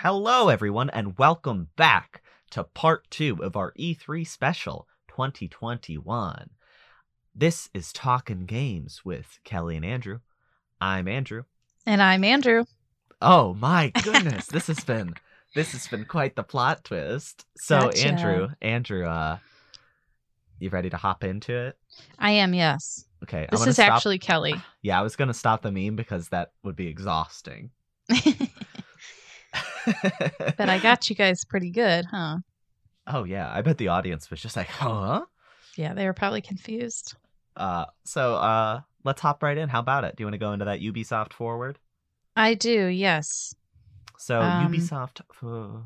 Hello, everyone, and welcome back to part two of our E3 special 2021. This is Talking Games with Kelly and Andrew. I'm Andrew. And I'm Andrew. Oh my goodness, this has been this has been quite the plot twist. So Gotcha. Andrew, Andrew, uh, you ready to hop into it? I am, yes. Okay, This is stop- actually Kelly. Yeah, I was gonna stop the meme because that would be exhausting. but I got you guys pretty good, huh? Oh yeah, I bet the audience was just like, huh? Yeah, they were probably confused. Uh, so uh, let's hop right in. How about it? Do you want to go into that Ubisoft forward? I do, yes. So Um, Ubisoft, uh,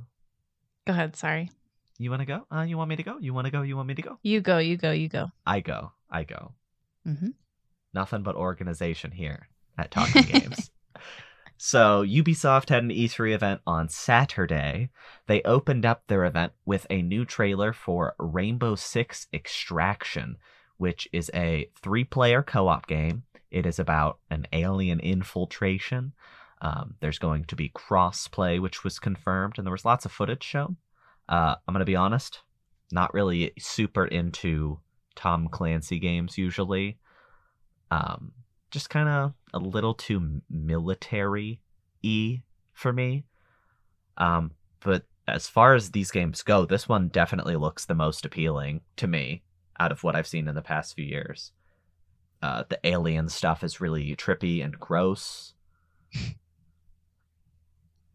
Go ahead, sorry. you want to go? Uh, you want me to go? You want to go? You want me to go? You go, you go, you go. I go. I go. hmm Nothing but organization here at Talking Games. So Ubisoft had an E3 event on Saturday. They opened up their event with a new trailer for Rainbow Six Extraction, which is a three-player co-op game. It is about an alien infiltration. Um, there's going to be cross-play, which was confirmed, and there was lots of footage shown. Uh, I'm gonna be honest, not really super into Tom Clancy games usually. Um, just kind of a little too military y for me. Um, but as far as these games go, this one definitely looks the most appealing to me out of what I've seen in the past few years. Uh, the alien stuff is really trippy and gross.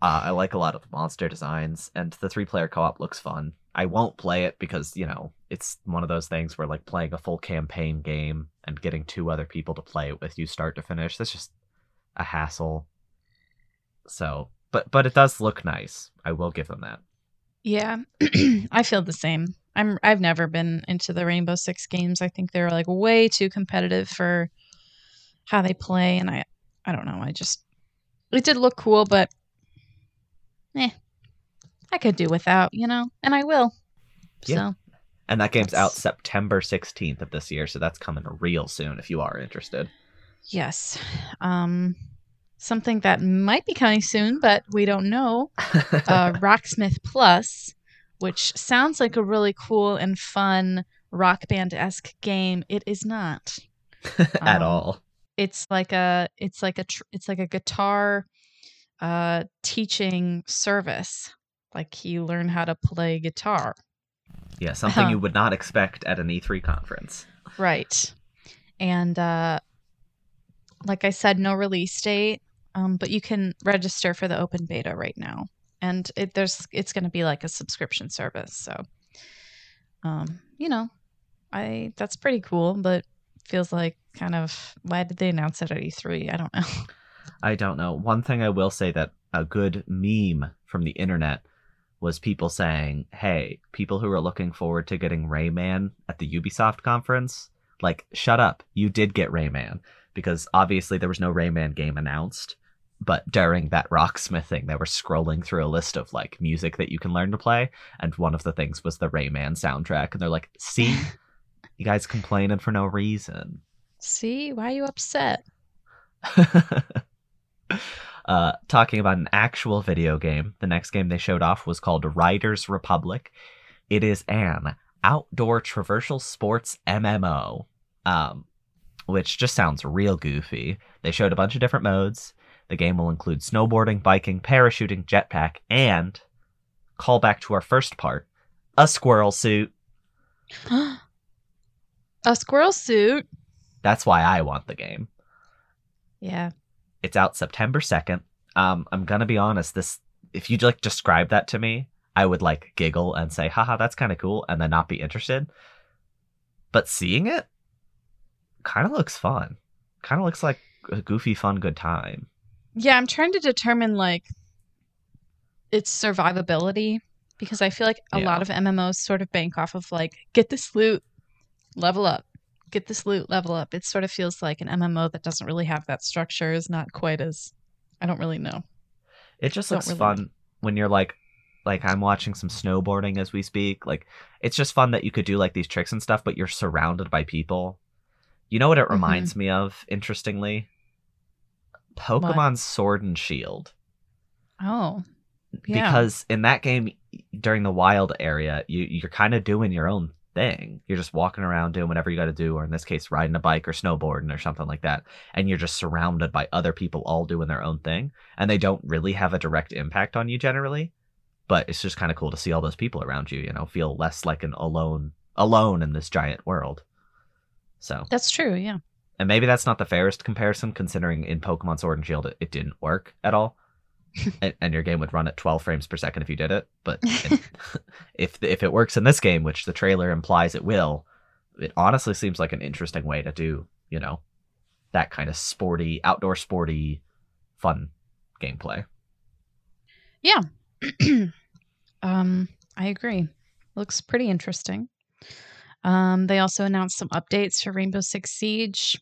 Uh, I like a lot of the monster designs, and the three player co op looks fun. I won't play it because, you know, it's one of those things where, like, playing a full campaign game and getting two other people to play it with you start to finish, that's just a hassle. So, but but it does look nice. I will give them that. Yeah, I feel the same. I'm. I've never been into the Rainbow Six games. I think they're like way too competitive for how they play, and I, I don't know. I just, it did look cool, but, eh, I could do without, you know, and I will. Yeah. So And that game's out September 16th of this year, so that's coming real soon if you are interested. Yes. Um, something that might be coming soon, but we don't know. Uh, Rocksmith Plus, which sounds like a really cool and fun rock band esque game. It is not. At um, all. It's like a. It's like a. Tr- it's like a guitar, uh, teaching service. Like you learn how to play guitar. Yeah, something you would not expect at an E3 conference. Right. And uh like I said, no release date. Um, but you can register for the open beta right now. And it there's it's gonna be like a subscription service. So um, you know, I that's pretty cool, but feels like kind of why did they announce it at E3? I don't know. I don't know. One thing I will say that a good meme from the internet was people saying, "Hey, people who are looking forward to getting Rayman at the Ubisoft conference, like shut up. You did get Rayman because obviously there was no Rayman game announced, but during that rocksmith thing, they were scrolling through a list of like music that you can learn to play, and one of the things was the Rayman soundtrack, and they're like, "See, you guys complaining for no reason." See, why are you upset? uh, talking about an actual video game, the next game they showed off was called Riders Republic. It is an outdoor traversal sports MMO, um, which just sounds real goofy. They showed a bunch of different modes. The game will include snowboarding, biking, parachuting, jetpack, and call back to our first part, a squirrel suit. a squirrel suit. That's why I want the game. Yeah. It's out September 2nd. Um, I'm gonna be honest, this if you like describe that to me, I would like giggle and say, haha, that's kind of cool, and then not be interested. But seeing it kind of looks fun. Kind of looks like a goofy, fun, good time. Yeah, I'm trying to determine like its survivability because I feel like a Yeah. lot of MMOs sort of bank off of like get this loot, level up, get this loot, level up. It sort of feels like an MMO that doesn't really have that structure is not quite as I don't really know. It just looks really- fun when you're like, like I'm watching some snowboarding as we speak. Like it's just fun that you could do like these tricks and stuff, but you're surrounded by people. You know what it mm-hmm. reminds me of? Interestingly, Pokemon Sword and Shield. Oh, Yeah. because in that game during the wild area you you're kind of doing your own thing you're just walking around doing whatever you got to do or in this case riding a bike or snowboarding or something like that and you're just surrounded by other people all doing their own thing and they don't really have a direct impact on you generally but it's just kind of cool to see all those people around you you know feel less like an alone alone in this giant world so That's true. Yeah. and maybe that's not the fairest comparison considering in pokemon sword and shield it, it didn't work at all and, and your game would run at 12 frames per second if you did it but it- if if it works in this game which the trailer implies it will it honestly seems like an interesting way to do you know that kind of sporty outdoor sporty fun gameplay Yeah, um, I agree. Looks pretty interesting. Um, they also announced some updates for Rainbow Six Siege.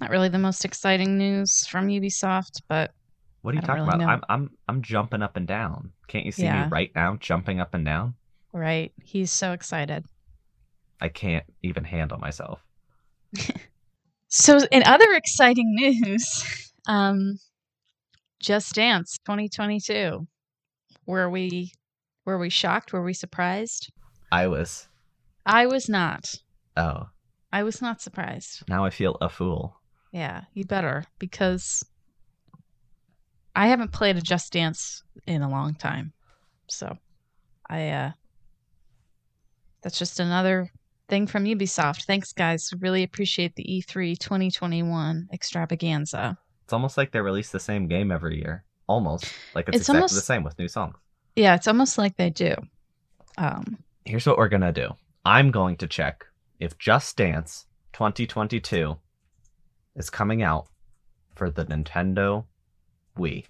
Not really the most exciting news from Ubisoft, but what are you talking really about know. i'm i'm i'm jumping up and down can't you see Yeah. me right now jumping up and down right, he's so excited. i can't even handle myself So, in other exciting news, um, Just Dance 2022. Were we were we shocked? Were we surprised? i was I was not. oh I was not surprised. now i feel a fool Yeah, you better because I haven't played a Just Dance in a long time. So, I uh that's just another thing from Ubisoft. Thanks guys. Really appreciate the E E3 2021 extravaganza. it's almost like they release the same game every year almost like it's, It's exactly almost- the same with new songs Yeah, it's almost like they do. Um here's what we're gonna do. I'm going to check if Just Dance 2022 is coming out for the Nintendo Wii.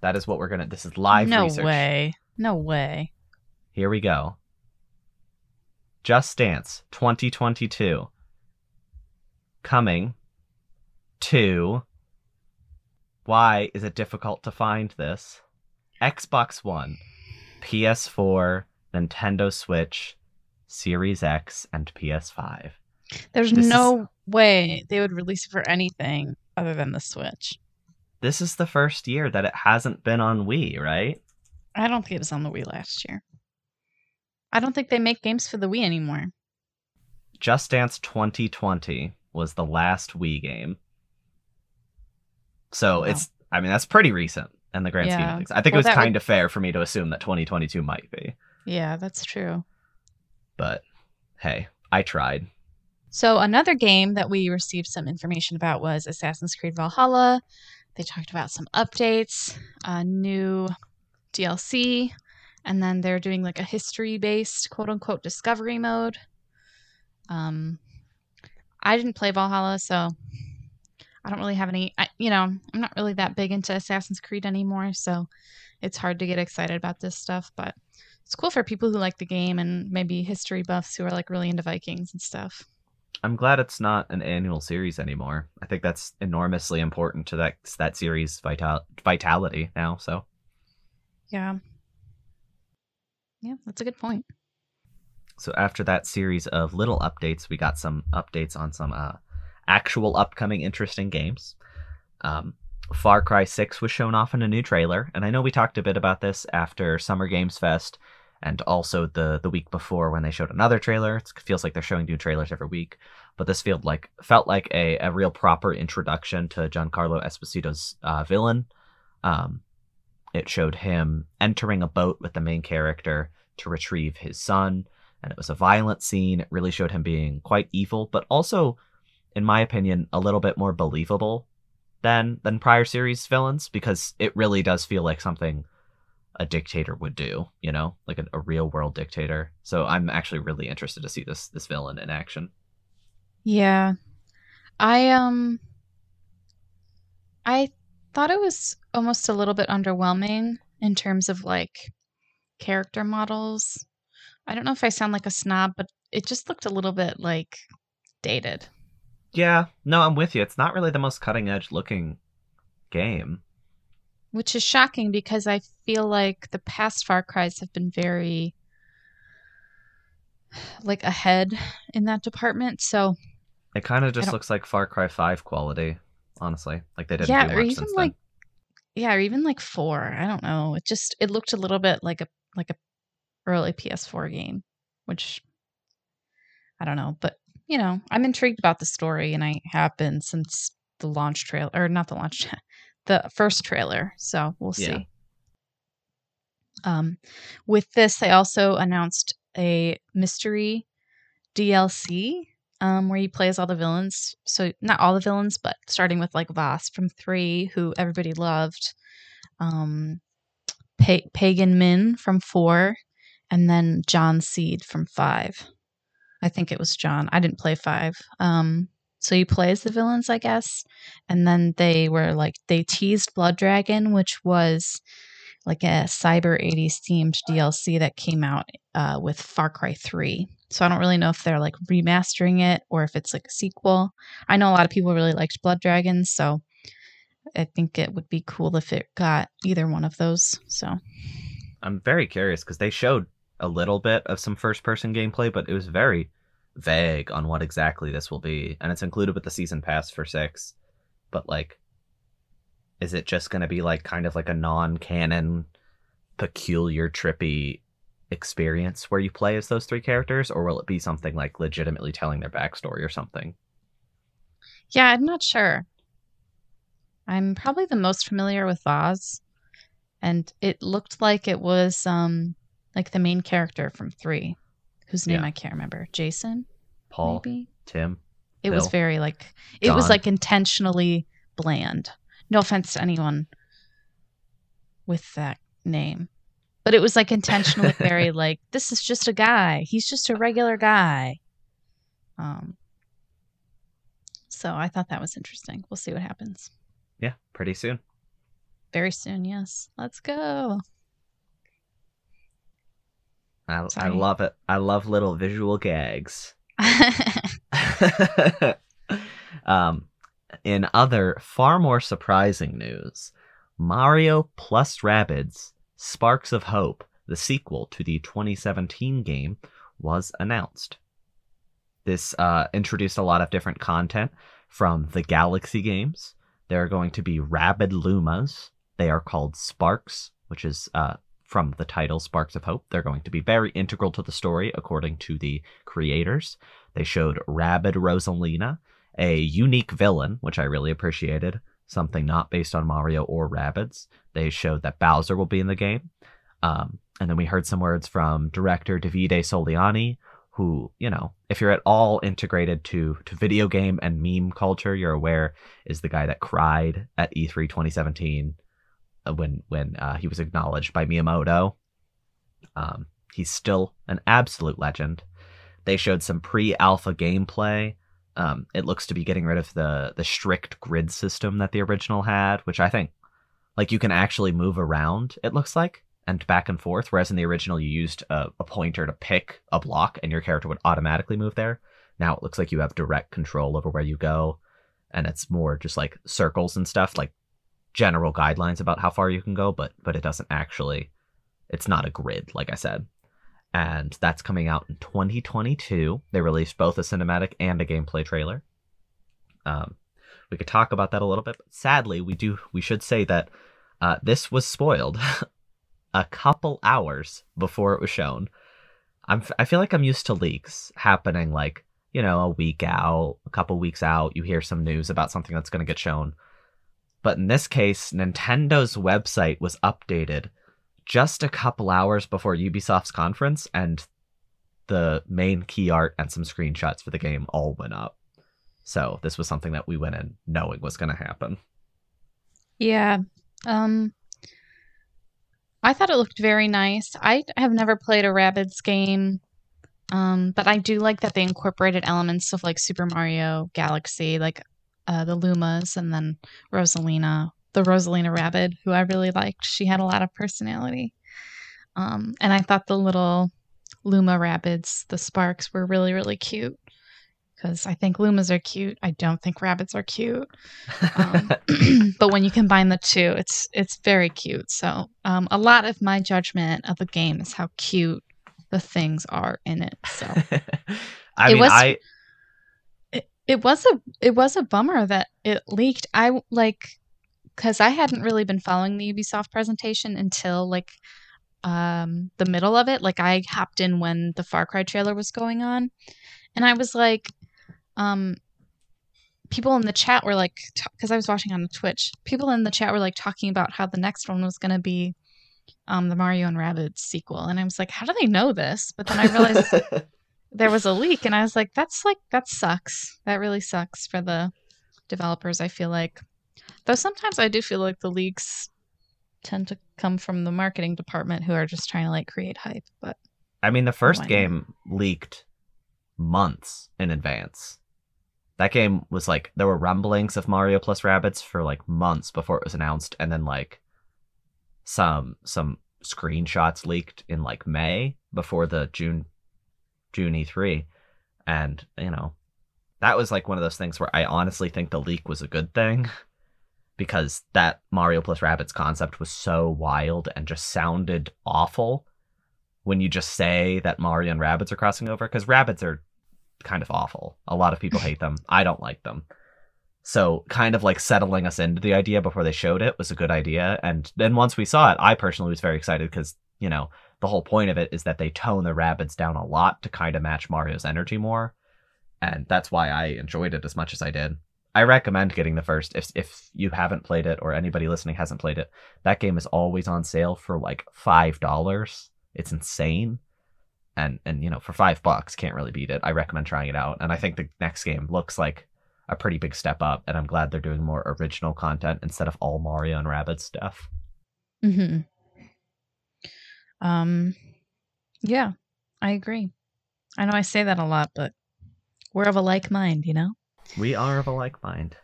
That is what we're gonna. This is live no research. way. No way. Here we go. Just Dance 2022 coming to. Why is it difficult to find this? Xbox One, PS4, Nintendo Switch, Series X, and PS5. There's This no way they would release it for anything other than the Switch. This is the first year that it hasn't been on Wii, right? I don't think it was on the Wii last year. I don't think they make games for the Wii anymore. Just Dance 2020 was the last Wii game. So Wow. it's, I mean, that's pretty recent in the grand scheme of things. I think Well, it was kind of fair for me to assume that 2022 might be. Yeah, that's true. But hey, I tried. So another game that we received some information about was Assassin's Creed Valhalla. They talked about some updates, new DLC, and then they're doing like a history-based quote unquote discovery mode. Um I didn't play Valhalla, so I don't really have any I, you know, I'm not really that big into Assassin's Creed anymore, so it's hard to get excited about this stuff, but it's cool for people who like the game and maybe history buffs who are like really into Vikings and stuff. I'm glad it's not an annual series anymore. I think that's enormously important to that that series vital vitality now. So Yeah. Yeah, that's a good point. So after that series of little updates, we got some updates on some uh, actual upcoming interesting games. Um, Far Cry 6 was shown off in a new trailer, and I know we talked a bit about this after Summer Games Fest and also the the week before when they showed another trailer. It feels like they're showing new trailers every week, but this felt like felt like a, a real proper introduction to Giancarlo Esposito's uh, villain. Um, it showed him entering a boat with the main character to retrieve his son and it was a violent scene. It really showed him being quite evil, but also, in my opinion, a little bit more believable than than prior series villains because it really does feel like something a dictator would do, you know, like a, a real world dictator. So I'm actually really interested to see this this villain in action. Yeah. I um I thought it was almost a little bit underwhelming in terms of like character models. I don't know if I sound like a snob, but it just looked a little bit like dated. Yeah, no, I'm with you. It's not really the most cutting edge looking game. Which is shocking because I feel like the past Far Cries have been very like ahead in that department. So It kind of just looks like Far Cry 5 quality, honestly. Like they didn't yeah, do or even like yeah, or even like four. I don't know. It just it looked a little bit like a like a early PS4 game, which I don't know, but you know, I'm intrigued about the story, and I have been since the launch trailer, or not the launch, the first trailer. So we'll see. Yeah. Um, with this, they also announced a mystery DLC um, where you play as all the villains. So not all the villains, but starting with like Vaas from three, who everybody loved. Um, pa- Pagan Min from four, and then John Seed from five. I think it was John. I didn't play five. Um, so you play as the villains, I guess. And then they were like they teased Blood Dragon, which was like a cyber 80s themed DLC that came out uh, with Far Cry 3. So I don't really know if they're like remastering it or if it's like a sequel. I know a lot of people really liked Blood Dragon, so I think it would be cool if it got either one of those. So I'm very curious because they showed a little bit of some first person gameplay, but it was very vague on what exactly this will be. And it's included with the season pass for six. But like is it just gonna be like kind of like a non canon peculiar trippy experience where you play as those three characters, or will it be something like legitimately telling their backstory or something? yeah, I'm not sure. I'm probably the most familiar with Vaas, and it looked like it was um like the main character from three, whose name Yeah. I can't remember. Jason, Paul, maybe. Tim. It was very like it was like intentionally bland. No offense to anyone with that name. But it was like intentionally very like this is just a guy. He's just a regular guy. Um so I thought that was interesting. We'll see what happens. Yeah, pretty soon. Very soon, yes. Let's go. I, I love it. I love little visual gags. um, in other far more surprising news, Mario plus Rabbids Sparks of Hope, the sequel to the 2017 game, was announced. This uh, introduced a lot of different content from the Galaxy games. There are going to be Rabbid Lumas. They are called Sparks, which is uh, from the title Sparks of Hope. They're going to be very integral to the story, according to the creators. They showed Rabbid Rosalina, a unique villain, which I really appreciated, something not based on Mario or Rabbids. They showed that Bowser will be in the game. Um, and then we heard some words from director Davide Soliani, who, you know, if you're at all integrated to, to video game and meme culture, you're aware is the guy that cried at E E3 2017 uh, when when uh, he was acknowledged by Miyamoto. Um, he's still an absolute legend. They showed some pre-alpha gameplay. Um, it looks to be getting rid of the the strict grid system that the original had, which I think, like, you can actually move around. It looks like and back and forth, whereas in the original you used a, a pointer to pick a block and your character would automatically move there. Now it looks like you have direct control over where you go, and it's more just like circles and stuff, like general guidelines about how far you can go, but but it doesn't actually. It's not a grid, like I said, and that's coming out in 2022. They released both a cinematic and a gameplay trailer. Um, we could talk about that a little bit, but sadly, we do we should say that uh, this was spoiled a couple hours before it was shown. I'm I feel like I'm used to leaks happening like you know a week out, a couple weeks out. You hear some news about something that's going to get shown, but in this case, Nintendo's website was updated just a couple hours before Ubisoft's conference, and the main key art and some screenshots for the game all went up. So this was something that we went in knowing was going to happen. Yeah. Um I thought it looked very nice. I have never played a Rabbids game. Um, but I do like that they incorporated elements of like Super Mario Galaxy, like uh, the Lumas and then Rosalina, the Rosalina Rabbid, who I really liked. She had a lot of personality. Um, and I thought the little Luma Rabbids, the Sparks, were really, really cute. Because I think Lumas are cute. I don't think rabbits are cute. Um, but when you combine the two, it's it's very cute. So um, a lot of my judgment of the game is how cute the things are in it. So I It mean, was- I it, was a it was a bummer that it leaked. I like because I hadn't really been following the Ubisoft presentation until like um the middle of it. Like I hopped in when the Far Cry trailer was going on, and I was like, um, people in the chat were like, because I was watching on Twitch, people in the chat were like talking about how the next one was going to be um the Mario and Rabbids sequel, and I was like, how do they know this? But then I realized there was a leak, and I was like, that's like that sucks. That really sucks for the developers. I feel like, though sometimes I do feel like the leaks tend to come from the marketing department who are just trying to like create hype. But I mean, the oh, first Why not? game leaked months in advance. That game was like there were rumblings of Mario plus Rabbids for like months before it was announced, and then like some some screenshots leaked in like May before the June June E3, and you know that was like one of those things where I honestly think the leak was a good thing because that Mario plus Rabbids concept was so wild and just sounded awful when you just say that Mario and Rabbids are crossing over because rabbits are kind of awful. A lot of people hate them. I don't like them. So kind of like settling us into the idea before they showed it was a good idea. And then once we saw it, I personally was very excited because, you know, the whole point of it is that they tone the rabbits down a lot to kind of match Mario's energy more. And that's why I enjoyed it as much as I did. I recommend getting the first if if you haven't played it or anybody listening hasn't played it. That game is always on sale for like five dollars. It's insane. And and you know, for five bucks, can't really beat it. I recommend trying it out. And I think the next game looks like a pretty big step up, and I'm glad they're doing more original content instead of all Mario and Rabbids stuff. hmm um, yeah, I agree. I know I say that a lot, but we're of a like mind, you know. We are of a like mind.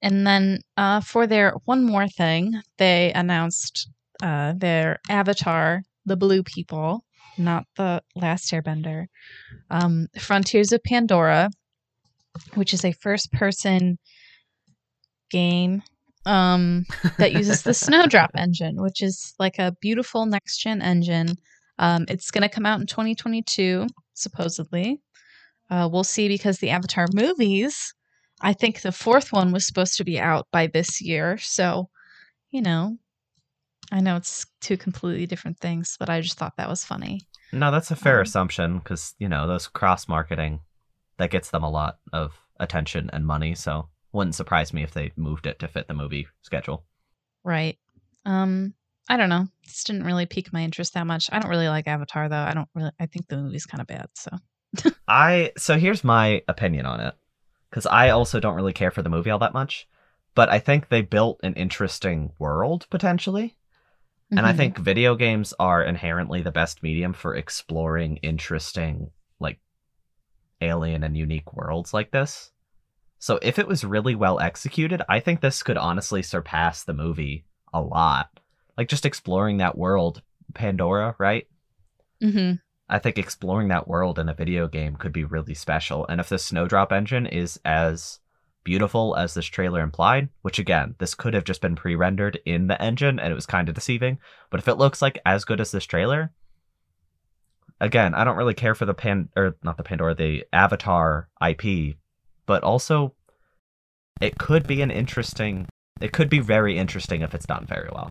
And then uh, for their one more thing, they announced uh, their Avatar, the Blue People, not the Last Airbender, um, Frontiers of Pandora, which is a first-person game um, that uses the Snowdrop engine, which is like a beautiful next-gen engine. Um, it's going to come out in 2022, supposedly. Uh, we'll see because the Avatar movies I think the fourth one was supposed to be out by this year. So, you know, I know it's two completely different things, but I just thought that was funny. No, that's a fair Um, assumption because you know those cross marketing that gets them a lot of attention and money. So wouldn't surprise me if they moved it to fit the movie schedule. Right. Um, I don't know. This didn't really pique my interest that much. I don't really like Avatar though. I don't really I think the movie's kind of bad, so. I so here's my opinion on it because I also don't really care for the movie all that much, but I think they built an interesting world potentially. And I Mhm. think video games are inherently the best medium for exploring interesting, like, alien and unique worlds like this. So if it was really well executed, I think this could honestly surpass the movie a lot. Like, just exploring that world, Pandora, right? Mhm. I think exploring that world in a video game could be really special. And if the Snowdrop engine is as beautiful as this trailer implied, which again, this could have just been pre rendered in the engine and it was kind of deceiving, but if it looks like as good as this trailer, again, I don't really care for the Pan or not the Pandora, the Avatar IP, but also it could be an interesting it could be very interesting if it's done very well.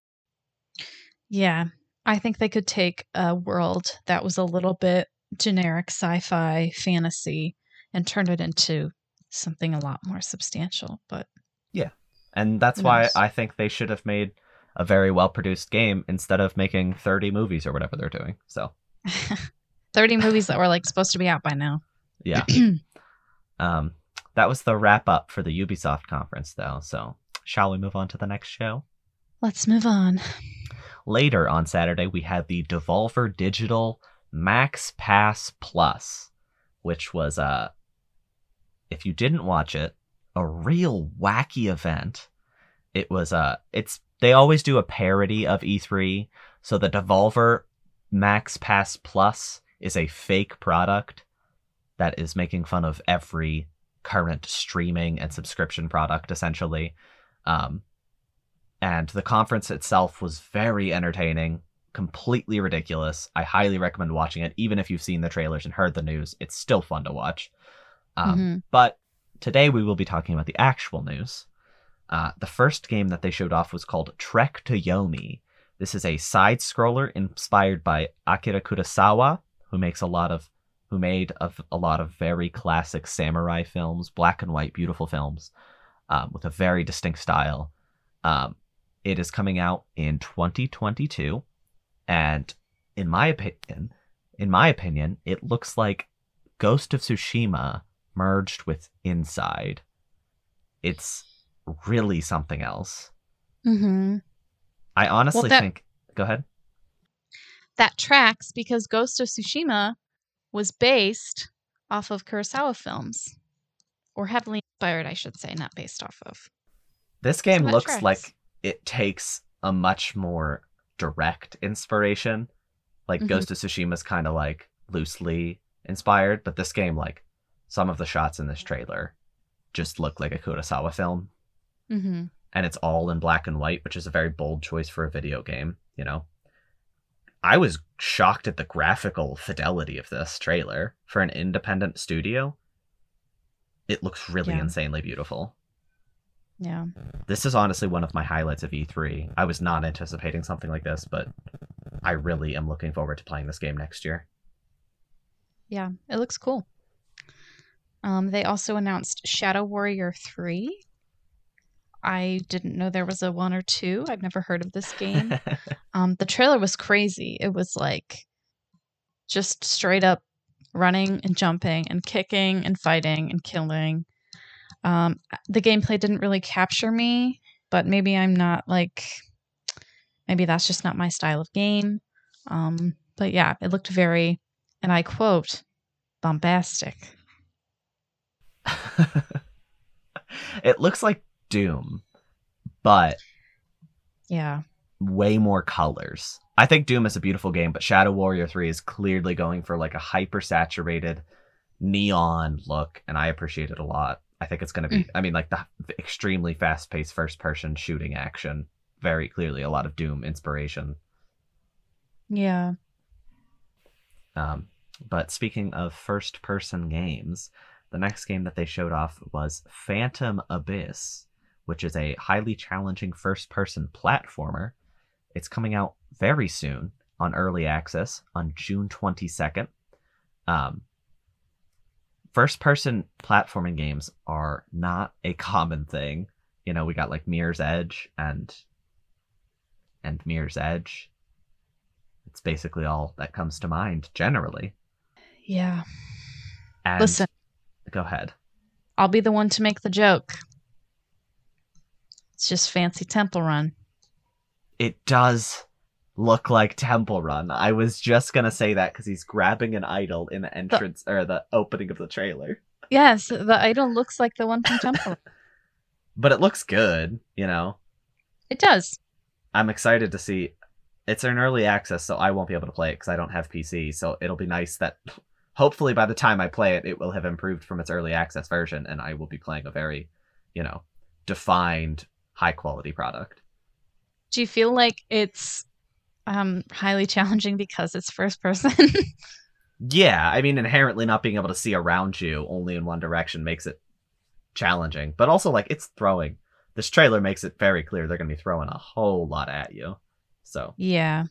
Yeah. I think they could take a world that was a little bit generic sci-fi fantasy and turn it into something a lot more substantial, but Yeah. And that's why? I think they should have made a very well produced game instead of making 30 movies or whatever they're doing. So, 30 movies that were like supposed to be out by now. yeah. um, that was the wrap up for the Ubisoft conference, though. So, shall we move on to the next show? Let's move on. Later on Saturday, we had the Devolver Digital Max Pass Plus, which was, uh, if you didn't watch it, a real wacky event. It was, uh, it's, they always do a parody of E3. So the Devolver Max Pass Plus is a fake product that is making fun of every current streaming and subscription product, essentially. Um, and the conference itself was very entertaining, completely ridiculous. I highly recommend watching it, even if you've seen the trailers and heard the news. It's still fun to watch. Um, Mhm. But today we will be talking about the actual news. Uh, the first game that they showed off was called Trek to Yomi. This is a side scroller inspired by Akira Kurosawa, who makes a lot of who made a, a lot of very classic samurai films, black and white, beautiful films, um, with a very distinct style. Um, it is coming out in 2022, and in my opinion, in my opinion, it looks like Ghost of Tsushima merged with Inside. It's really something else. Mm-hmm. I honestly Well, that- think. Go ahead. That tracks because Ghost of Tsushima was based off of Kurosawa films, or heavily inspired, I should say, not based off of. This game that looks tracks. like it takes a much more direct inspiration. Like Mhm. Ghost of Tsushima's kind of like loosely inspired, but this game, like some of the shots in this trailer, just look like a Kurosawa film, Mm-hmm. and it's all in black and white, which is a very bold choice for a video game. You know, I was shocked at the graphical fidelity of this trailer for an independent studio. It looks really Yeah. insanely beautiful. Yeah. This is honestly one of my highlights of E3. I was not anticipating something like this, but I really am looking forward to playing this game next year. Yeah, it looks cool. Um, they also announced Shadow Warrior 3. I didn't know there was a one or two. I've never heard of this game. um, the trailer was crazy. It was like just straight up running and jumping and kicking and fighting and killing. Um, the gameplay didn't really capture me, but maybe I'm not like, maybe that's just not my style of game. Um, but yeah, it looked very, and I quote, bombastic. it looks like Doom, but Yeah. way more colors. I think Doom is a beautiful game, but Shadow Warrior 3 is clearly going for like a hyper saturated neon look, and I appreciate it a lot. I think it's going to be, I mean, like the extremely fast paced first person shooting action. Very clearly a lot of Doom inspiration. Yeah. Um, but speaking of first person games, the next game that they showed off was Phantom Abyss, which is a highly challenging first person platformer. It's coming out very soon on early access on June 22nd. Um, first person platforming games are not a common thing. You know, we got like Mirror's Edge and and Mirror's Edge. It's basically all that comes to mind generally. Yeah. And Listen, go ahead. I'll be the one to make the joke. It's just fancy Temple Run. It does look like Temple Run. I was just gonna say that because he's grabbing an idol in the entrance or the opening of the trailer. Yes, the idol looks like the one from Temple Run. But it looks good, you know. It does. I'm excited to see. It's an early access, so I won't be able to play it because I don't have PC. So it'll be nice that hopefully by the time I play it, it will have improved from its early access version, and I will be playing a very, you know, defined, high quality product. Do you feel like it's um highly challenging because it's first person? Yeah, I mean, inherently not being able to see around you only in one direction makes it challenging, but also like it's throwing. This trailer makes it very clear they're going to be throwing a whole lot at you. So yeah.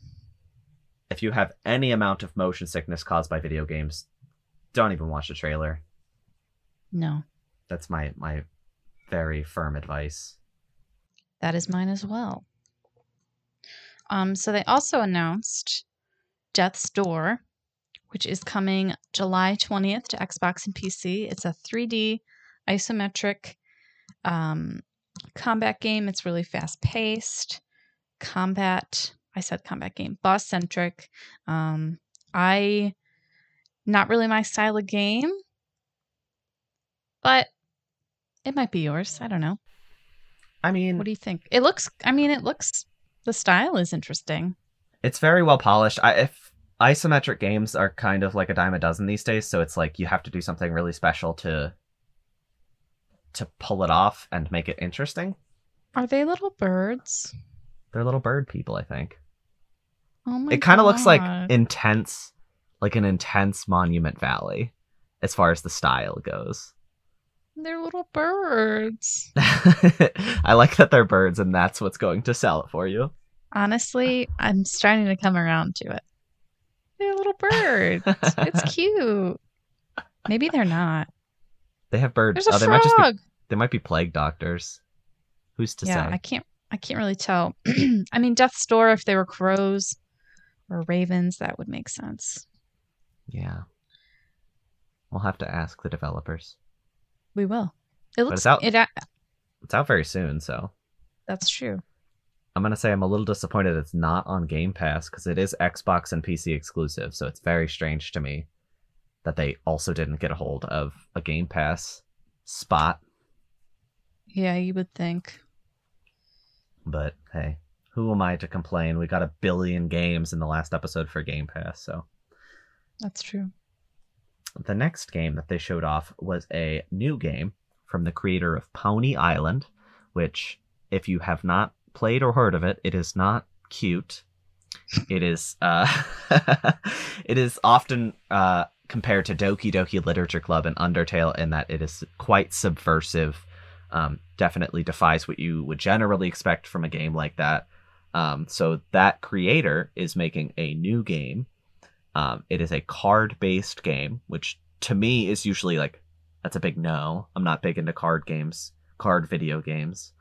if you have any amount of motion sickness caused by video games, don't even watch the trailer. No. That's my my very firm advice. That is mine as well. Um, so they also announced Death's Door, which is coming July 20th to Xbox and PC. It's a 3D isometric um, combat game. It's really fast paced. Combat, I said combat game, boss centric. Um, I, not really my style of game, but it might be yours. I don't know. I mean, What do you think? It looks. I mean, it looks. The style is interesting. it's very well polished. I if isometric games are kind of like a dime a dozen these days, so it's like you have to do something really special to to pull it off and make it interesting. Are they little birds? They're little bird people, I think. Oh my! it kind of looks like intense, like an intense Monument Valley, as far as the style goes. They're little birds. I like that they're birds and that's what's going to sell it for you. Honestly, I'm starting to come around to it. They're little birds. it's cute. Maybe they're not. They have birds. There's a oh, they frog. might just be they might be plague doctors. Who's to yeah, say? I can't. I can't really tell. I mean, Death's Door. If they were crows or ravens, that would make sense. Yeah. We'll have to ask the developers. We will. It looks. it's out- It. a- It's out very soon, so That's true. I'm gonna say I'm a little disappointed it's not on Game Pass because it is Xbox and PC exclusive. So it's very strange to me that they also didn't get a hold of a Game Pass spot. Yeah, you would think. But hey, who am I to complain? We got a billion games in the last episode for Game Pass, so That's true. The next game that they showed off was a new game from the creator of Pony Island, which, if you have not played or heard of it, it is not cute. It is uh, it is often uh, compared to Doki Doki Literature Club and Undertale in that it is quite subversive. Um, definitely defies what you would generally expect from a game like that. Um, so that creator is making a new game um, it is a card based game, which to me is usually like, that's a big no. I'm not big into card games, card video games.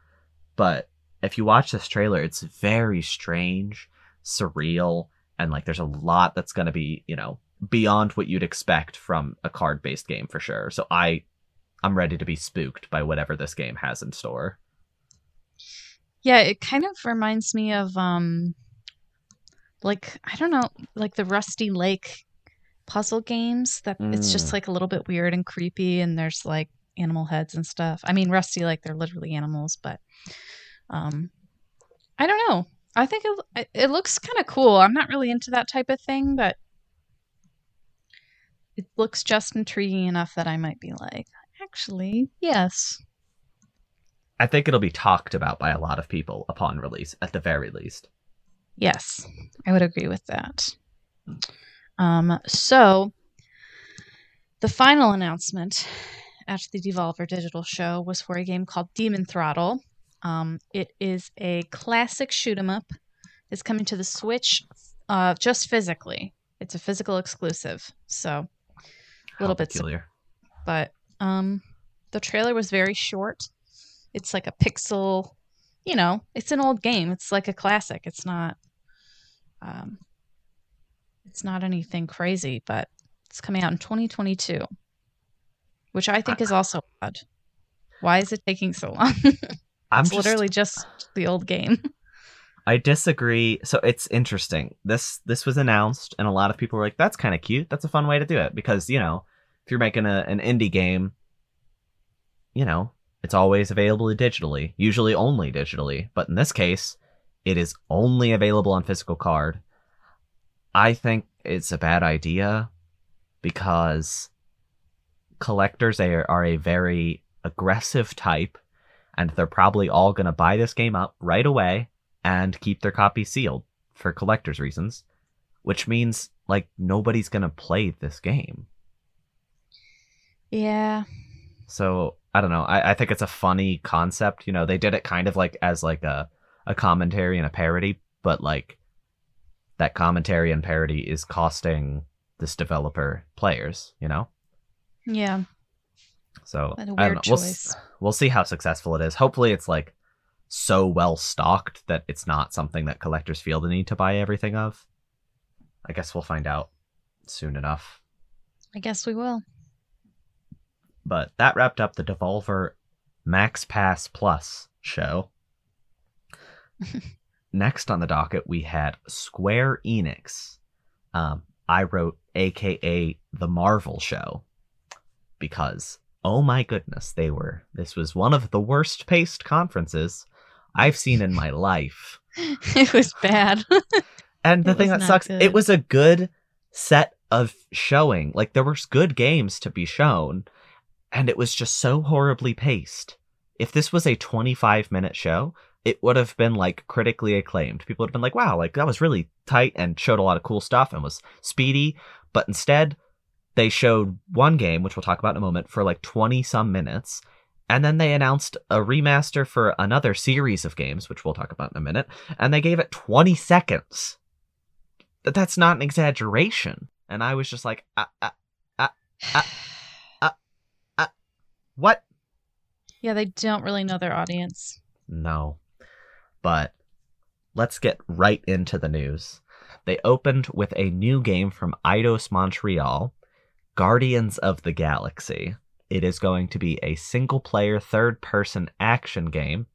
But if you watch this trailer, it's very strange, surreal, and like there's a lot that's going to be, you know, beyond what you'd expect from a card based game for sure. So I. I'm ready to be spooked by whatever this game has in store. Yeah, it kind of reminds me of um like I don't know, like the Rusty Lake puzzle games that it's just Mm. like a little bit weird and creepy and there's like animal heads and stuff. I mean, Rusty like they're literally animals, but um I don't know. I think it- it looks kind of cool. I'm not really into that type of thing, but it looks just intriguing enough that I might be like, actually, yes. I think it'll be talked about by a lot of people upon release, at the very least. Yes, I would agree with that. Um, so, the final announcement at the Devolver Digital Show was for a game called Demon Throttle. Um, it is a classic shoot 'em up. It's coming to the Switch uh, just physically. It's a physical exclusive. So, a little How bit peculiar. but um the trailer was very short it's like a pixel you know it's an old game it's like a classic it's not um it's not anything crazy but it's coming out in 2022 which i think is also odd why is it taking so long I'm it's just- literally just the old game I disagree. So it's interesting. This this was announced, and a lot of people were like, "That's kind of cute. That's a fun way to do it." Because you know, if you're making a, an indie game, you know, it's always available digitally, usually only digitally. But in this case, it is only available on physical card. I think it's a bad idea because collectors are, are a very aggressive type, and they're probably all going to buy this game up right away and keep their copy sealed for collectors reasons, which means like nobody's gonna play this game. yeah So I don't know. I, I think it's a funny concept. You know, they did it kind of like as like a a commentary and a parody, but like that commentary and parody is costing this developer players. You know, yeah so I don't know. We'll, we'll see how successful it is. Hopefully, it's like so well stocked that it's not something that collectors feel the need to buy everything of. I guess we'll find out soon enough. i guess we will But that wrapped up the Devolver Max Pass Plus show. Next on the docket, we had Square Enix. Um, I wrote AKA The Marvel Show because, oh my goodness, they were. This was one of the worst paced conferences I've seen in my life. it was bad And the It thing that sucks, good. it was a good set of showing. Like there were good games to be shown, and it was just so horribly paced. If this was a 25 minute show, it would have been like critically acclaimed. People would have been like, "Wow, like that was really tight and showed a lot of cool stuff and was speedy." But instead, they showed one game, which we'll talk about in a moment, for like 20 some minutes. And then they announced a remaster for another series of games, which we'll talk about in a minute. And they gave it 20 seconds. That That's not an exaggeration. And I was just like, uh, uh, uh, uh, uh, what? Yeah, they don't really know their audience. No. But let's get right into the news. They opened with a new game from Eidos Montreal, Guardians of the Galaxy. It is going to be a single player, third person action game.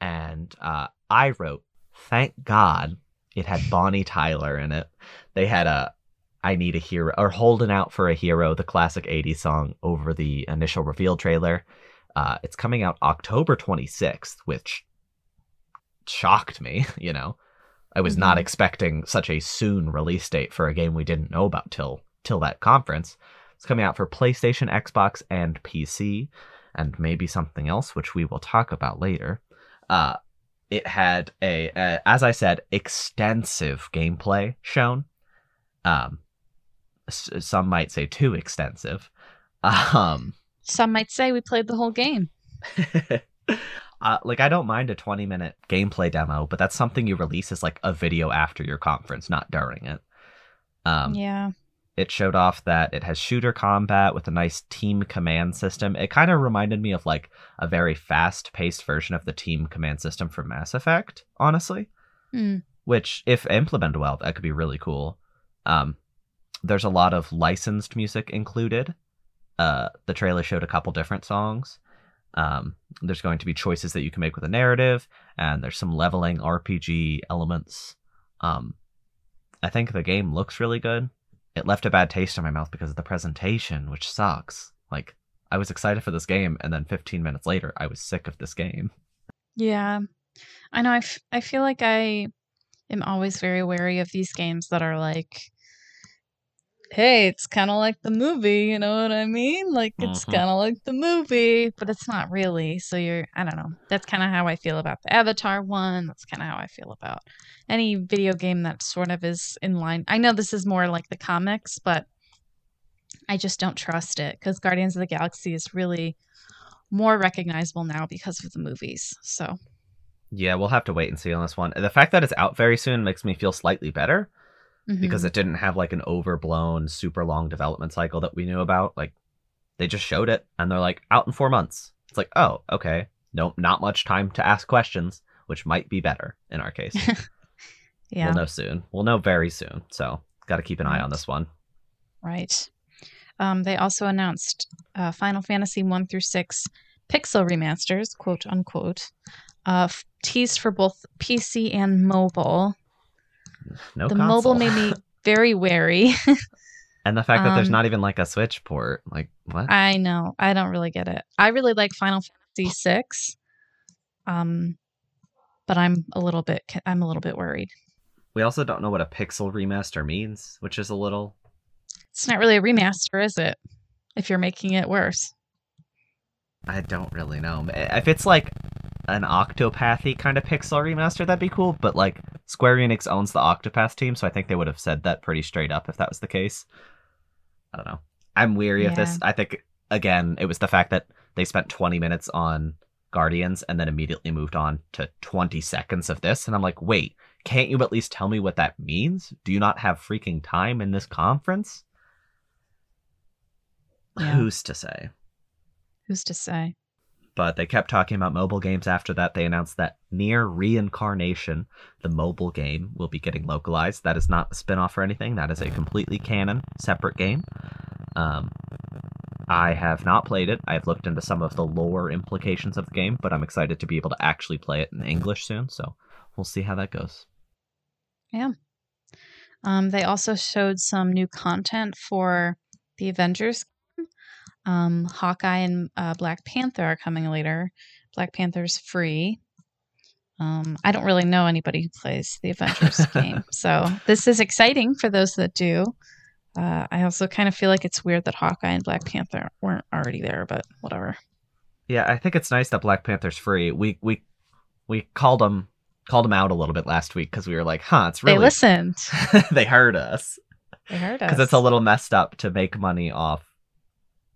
And uh, I wrote, thank God it had Bonnie Tyler in it. They had a I Need a Hero, or Holding Out for a Hero, the classic 80s song, over the initial reveal trailer. Uh, it's coming out October 26th, which shocked me, you know. I was not Mhm. expecting such a soon release date for a game we didn't know about till till that conference. It's coming out for PlayStation, Xbox, and PC, and maybe something else, which we will talk about later. Uh, it had a, a, as I said, extensive gameplay shown. Um, s- some might say too extensive. Um, Some might say we played the whole game. uh, like I don't mind a 20 minute gameplay demo, but that's something you release as like a video after your conference, not during it. Um, yeah. it showed off that it has shooter combat with a nice team command system. It kind of reminded me of like a very fast paced version of the team command system from Mass Effect, honestly. Hmm. Which, if implemented well, that could be really cool. Um, there's a lot of licensed music included. Uh, the trailer showed a couple different songs. Um, there's going to be choices that you can make with a narrative, and there's some leveling RPG elements. Um, I think the game looks really good. It left a bad taste in my mouth because of the presentation, which sucks. Like, I was excited for this game, and then 15 minutes later, I was sick of this game. Yeah. I know. I, f- I feel like I am always very wary of these games that are like, hey, it's kind of like the movie. You know what I mean? Like, it's Mhm. kind of like the movie, but it's not really. So you're, I don't know. That's kind of how I feel about the Avatar one. That's kind of how I feel about any video game that sort of is in line. I know this is more like the comics, but I just don't trust it because Guardians of the Galaxy is really more recognizable now because of the movies. So. Yeah, we'll have to wait and see on this one. The fact that it's out very soon makes me feel slightly better because Mhm. it didn't have like an overblown, super long development cycle that we knew about. Like, they just showed it and they're like, out in four months. It's like, oh, okay. Nope, not much time to ask questions, which might be better in our case. yeah, We'll know soon. We'll know very soon. So, got to keep an eye on this one. right. Um, they also announced uh, Final Fantasy one through six pixel remasters, quote unquote, uh, f- teased for both PC and mobile. No the console. mobile made me very wary. and the fact that there's um, not even like a Switch port. Like, what? I know. I don't really get it. I really like Final Fantasy six, um, but I'm a little bit. I'm a little bit worried. we also don't know what a pixel remaster means, which is a little. It's not really a remaster, is it? If you're making it worse. I don't really know. If it's like an Octopathy kind of pixel remaster, that'd be cool. But like Square Enix owns the Octopath team, so I think they would have said that pretty straight up if that was the case. I don't know. I'm weary of this. I think again, it was the fact that they spent 20 minutes on Guardians and then immediately moved on to 20 seconds of this, and I'm like, wait, can't you at least tell me what that means? Do you not have freaking time in this conference? Yeah. Who's to say? Who's to say? But they kept talking about mobile games after that. They announced that NieR Reincarnation, the mobile game, will be getting localized. That is not a spin off or anything, that is a completely canon, separate game. Um, I have not played it. I have looked into some of the lore implications of the game, but I'm excited to be able to actually play it in English soon, so we'll see how that goes. Yeah. Um, they also showed some new content for the Avengers. Um, Hawkeye and uh, Black Panther are coming later. Black Panther's free. Um, I don't really know anybody who plays the Avengers game, so this is exciting for those that do. Uh, I also kind of feel like it's weird that Hawkeye and Black Panther weren't already there, but whatever. Yeah, I think it's nice that Black Panther's free. We we we called them called them out a little bit last week because we were like, "Huh, it's really." They listened. they heard us." They heard us. because it's a little messed up to make money off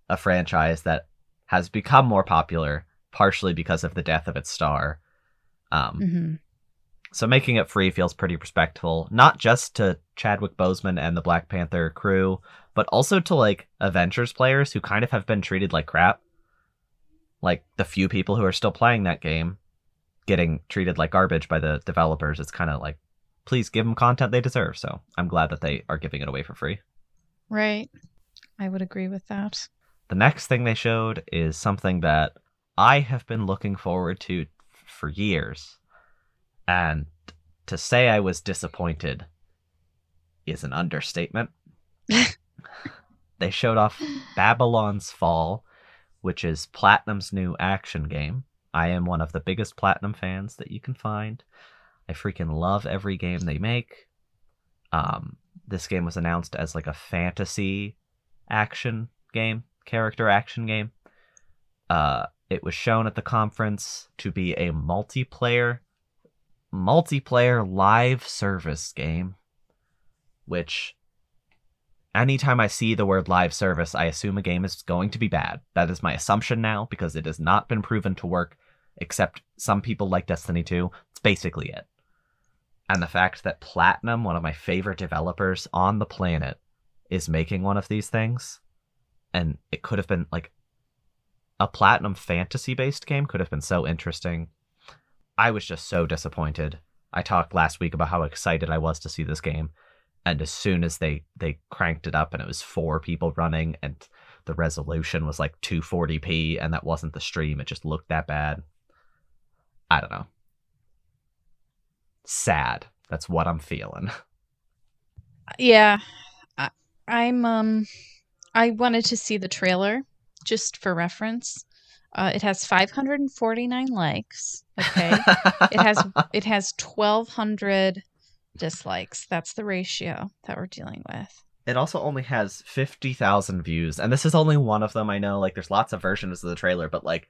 a franchise that has become more popular partially because of the death of its star. Um, hmm So making it free feels pretty respectful, not just to Chadwick Boseman and the Black Panther crew, but also to like Avengers players who kind of have been treated like crap. Like the few people who are still playing that game getting treated like garbage by the developers. It's kind of like, please give them content they deserve. So I'm glad that they are giving it away for free. Right. I would agree with that. The next thing they showed is something that I have been looking forward to for years. And to say I was disappointed is an understatement. they showed off Babylon's Fall, which is Platinum's new action game. I am one of the biggest Platinum fans that you can find. I freaking love every game they make. Um, this game was announced as like a fantasy action game, character action game. Uh, it was shown at the conference to be a multiplayer, multiplayer live service game. Which, anytime I see the word live service, I assume a game is going to be bad. That is my assumption now because it has not been proven to work. Except some people like Destiny 2. It's basically it. And the fact that Platinum, one of my favorite developers on the planet, is making one of these things and it could have been like a platinum fantasy based game could have been so interesting. I was just so disappointed. I talked last week about how excited i was to see this game and as soon as they they cranked it up and it was four people running and the resolution was like 240p and that wasn't the stream it just looked that bad. I don't know. Sad. That's what i'm feeling. Yeah. I, I'm um I wanted to see the trailer just for reference. Uh, it has 549 likes. Okay. it has it has 1200 dislikes. That's the ratio that we're dealing with. It also only has 50,000 views, and this is only one of them. I know, like, there's lots of versions of the trailer, but, like,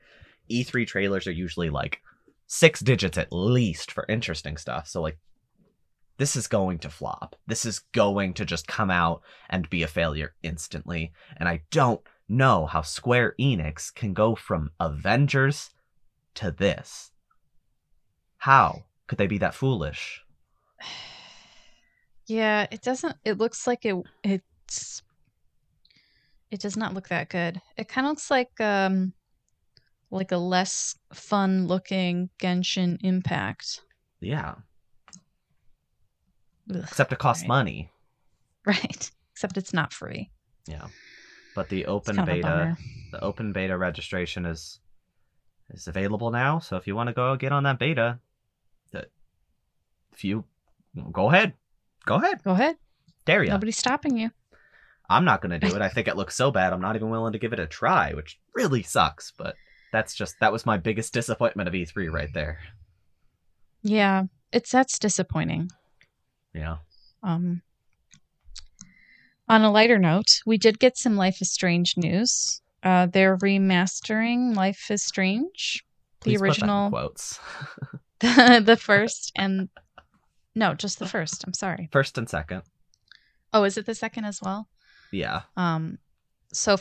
E3 trailers are usually, like, six digits at least for interesting stuff. So, like, this is going to flop. This is going to just come out and be a failure instantly. And I don't know how Square Enix can go from Avengers to this. How could they be that foolish? Yeah, it doesn't it looks like it it's it does not look that good. It kind of looks like um like a less fun looking Genshin Impact. Yeah, except it costs Right. money. right. Except it's not free. Yeah. But the open kind of a beta the open beta registration is is available now. So if you want to go get on that beta, if you go ahead, go ahead, Go ahead. dare you. Nobody's stopping you. I'm not gonna do it. I think it looks so bad. I'm not even willing to give it a try, which really sucks. But that's just that was my biggest disappointment of E3 right there. Yeah, it's that's disappointing. Yeah. Um, on a lighter note, we did get some Life is Strange news. Uh, they're remastering Life is Strange, the Please put that in original, quotes. the, the first, and no, just the first. I'm sorry. First and second. Oh, is it the second as well? Yeah. Um, so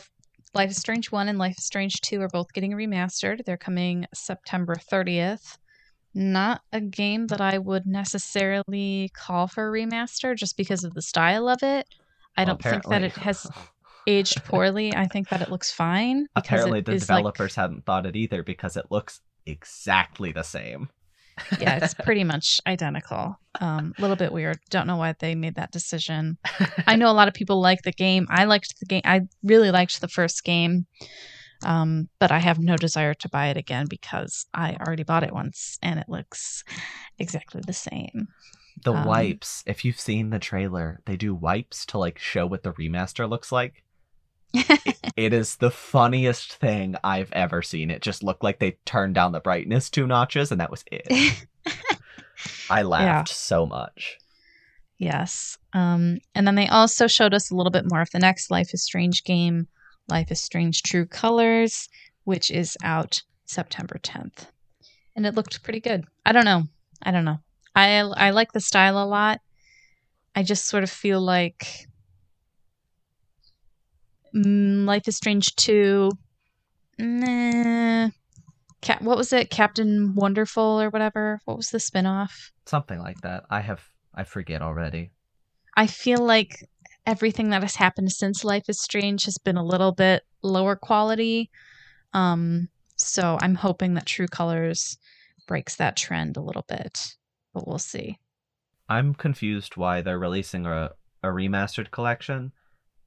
Life is Strange 1 and Life is Strange 2 are both getting remastered. They're coming September 30th. Not a game that I would necessarily call for a remaster just because of the style of it. I Well, don't think that it has aged poorly. I think that it looks fine. Apparently the is, like- developers hadn't thought it either because it looks exactly the same. yeah, it's pretty much identical. Um, a little bit weird. Don't know why they made that decision. I know a lot of people like the game. I liked the game. I really liked the first game. Um, but I have no desire to buy it again because I already bought it once and it looks exactly the same. The Um, wipes, if you've seen the trailer, they do wipes to like show what the remaster looks like. It is the funniest thing I've ever seen. It just looked like they turned down the brightness two notches and that was it. I laughed so much. yes. Um, and then they also showed us a little bit more of the next Life is Strange game, Life is Strange True Colors, which is out September 10th. And it looked pretty good. I don't know. I don't know. I I like the style a lot. I just sort of feel like mm, Life is Strange 2. Nah. Cap- what was it? Captain Wonderful or whatever? What was the spinoff? Something like that. I have I forget already. I feel like everything that has happened since Life is Strange has been a little bit lower quality. Um, so I'm hoping that True Colors breaks that trend a little bit, but we'll see. I'm confused why they're releasing a, a remastered collection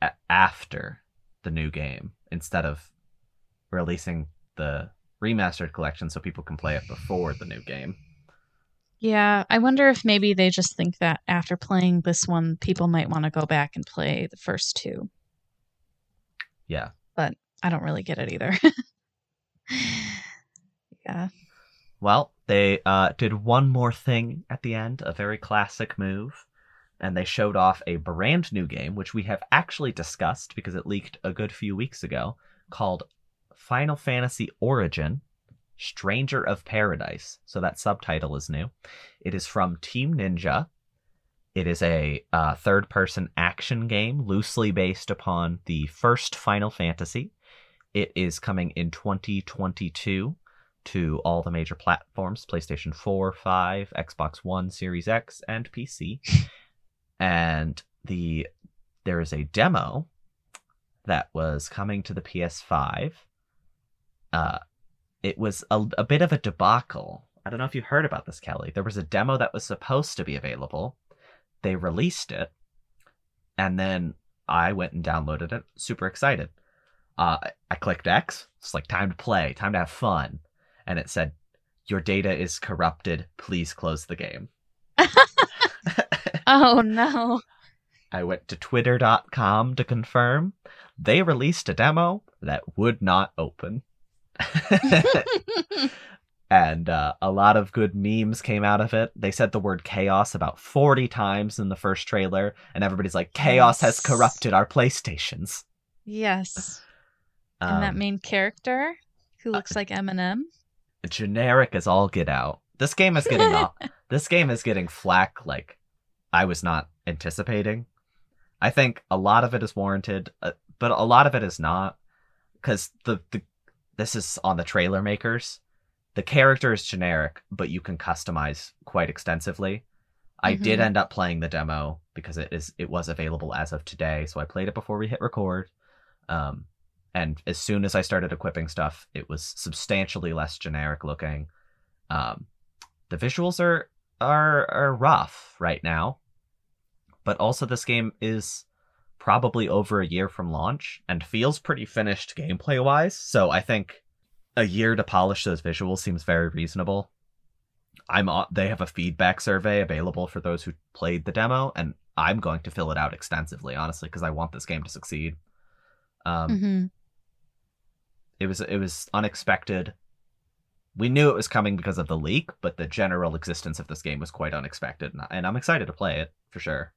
a- after the new game instead of releasing the remastered collection so people can play it before the new game. Yeah, I wonder if maybe they just think that after playing this one, people might want to go back and play the first two. Yeah. But I don't really get it either. yeah. Well, they uh, did one more thing at the end, a very classic move, and they showed off a brand new game, which we have actually discussed because it leaked a good few weeks ago, called Final Fantasy Origin Stranger of Paradise. So that subtitle is new. It is from Team Ninja. It is a uh, third person action game loosely based upon the first Final Fantasy. It is coming in 2022 to all the major platforms PlayStation 4, 5, Xbox One, Series X, and PC. and the there is a demo that was coming to the PS5. Uh, it was a, a bit of a debacle. I don't know if you heard about this, Kelly. There was a demo that was supposed to be available. They released it, and then I went and downloaded it. Super excited. Uh, I clicked X. It's like time to play, time to have fun, and it said, "Your data is corrupted. Please close the game." oh no. I went to twitter.com to confirm. They released a demo that would not open. and uh, a lot of good memes came out of it. They said the word chaos about 40 times in the first trailer, and everybody's like, chaos has corrupted our PlayStations. yes. and that Um, main character who looks like Eminem. generic as all get out. This game is getting off. This game is getting flack like I was not anticipating. I think a lot of it is warranted, uh, but a lot of it is not because the the this is on the trailer makers. The character is generic, but you can customize quite extensively. I did Mhm. end up playing the demo because it is it was available as of today, so I played it before we hit record. Um, and as soon as I started equipping stuff, it was substantially less generic looking. Um, the visuals are are are rough right now, but also this game is probably over a year from launch and feels pretty finished gameplay wise. So I think a year to polish those visuals seems very reasonable. I'm on, they have a feedback survey available for those who played the demo, and I'm going to fill it out extensively, honestly, because I want this game to succeed. Um, hmm it was it was unexpected. We knew it was coming because of the leak, but the general existence of this game was quite unexpected, and I'm excited to play it for sure.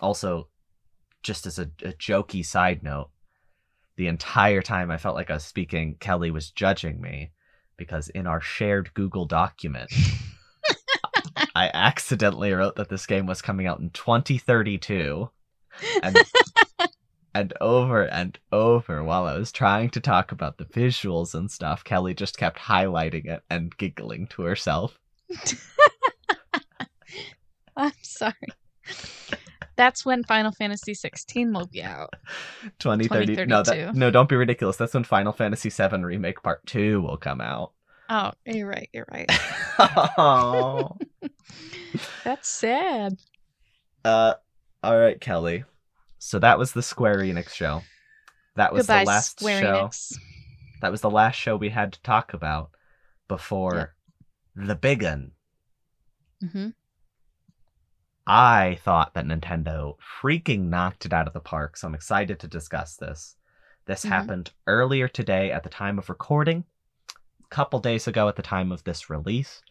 Also, just as a, a jokey side note, the entire time I felt like I was speaking, Kelly was judging me because in our shared Google document, I accidentally wrote that this game was coming out in 2032 and and over and over while I was trying to talk about the visuals and stuff, Kelly just kept highlighting it and giggling to herself. I'm sorry. That's when Final Fantasy 16 will be out. 2030 No, that, no, don't be ridiculous. That's when Final Fantasy 7 Remake Part 2 will come out. Oh, you're right. You're right. oh. That's sad. uh all right, Kelly. So that was the Square Enix show. That was Goodbye, the last Square show. Enix. That was the last show we had to talk about before Yep. the big un. hmm I thought that Nintendo freaking knocked it out of the park, so I'm excited to discuss this. This Mhm. happened earlier today at the time of recording, a couple days ago at the time of this release.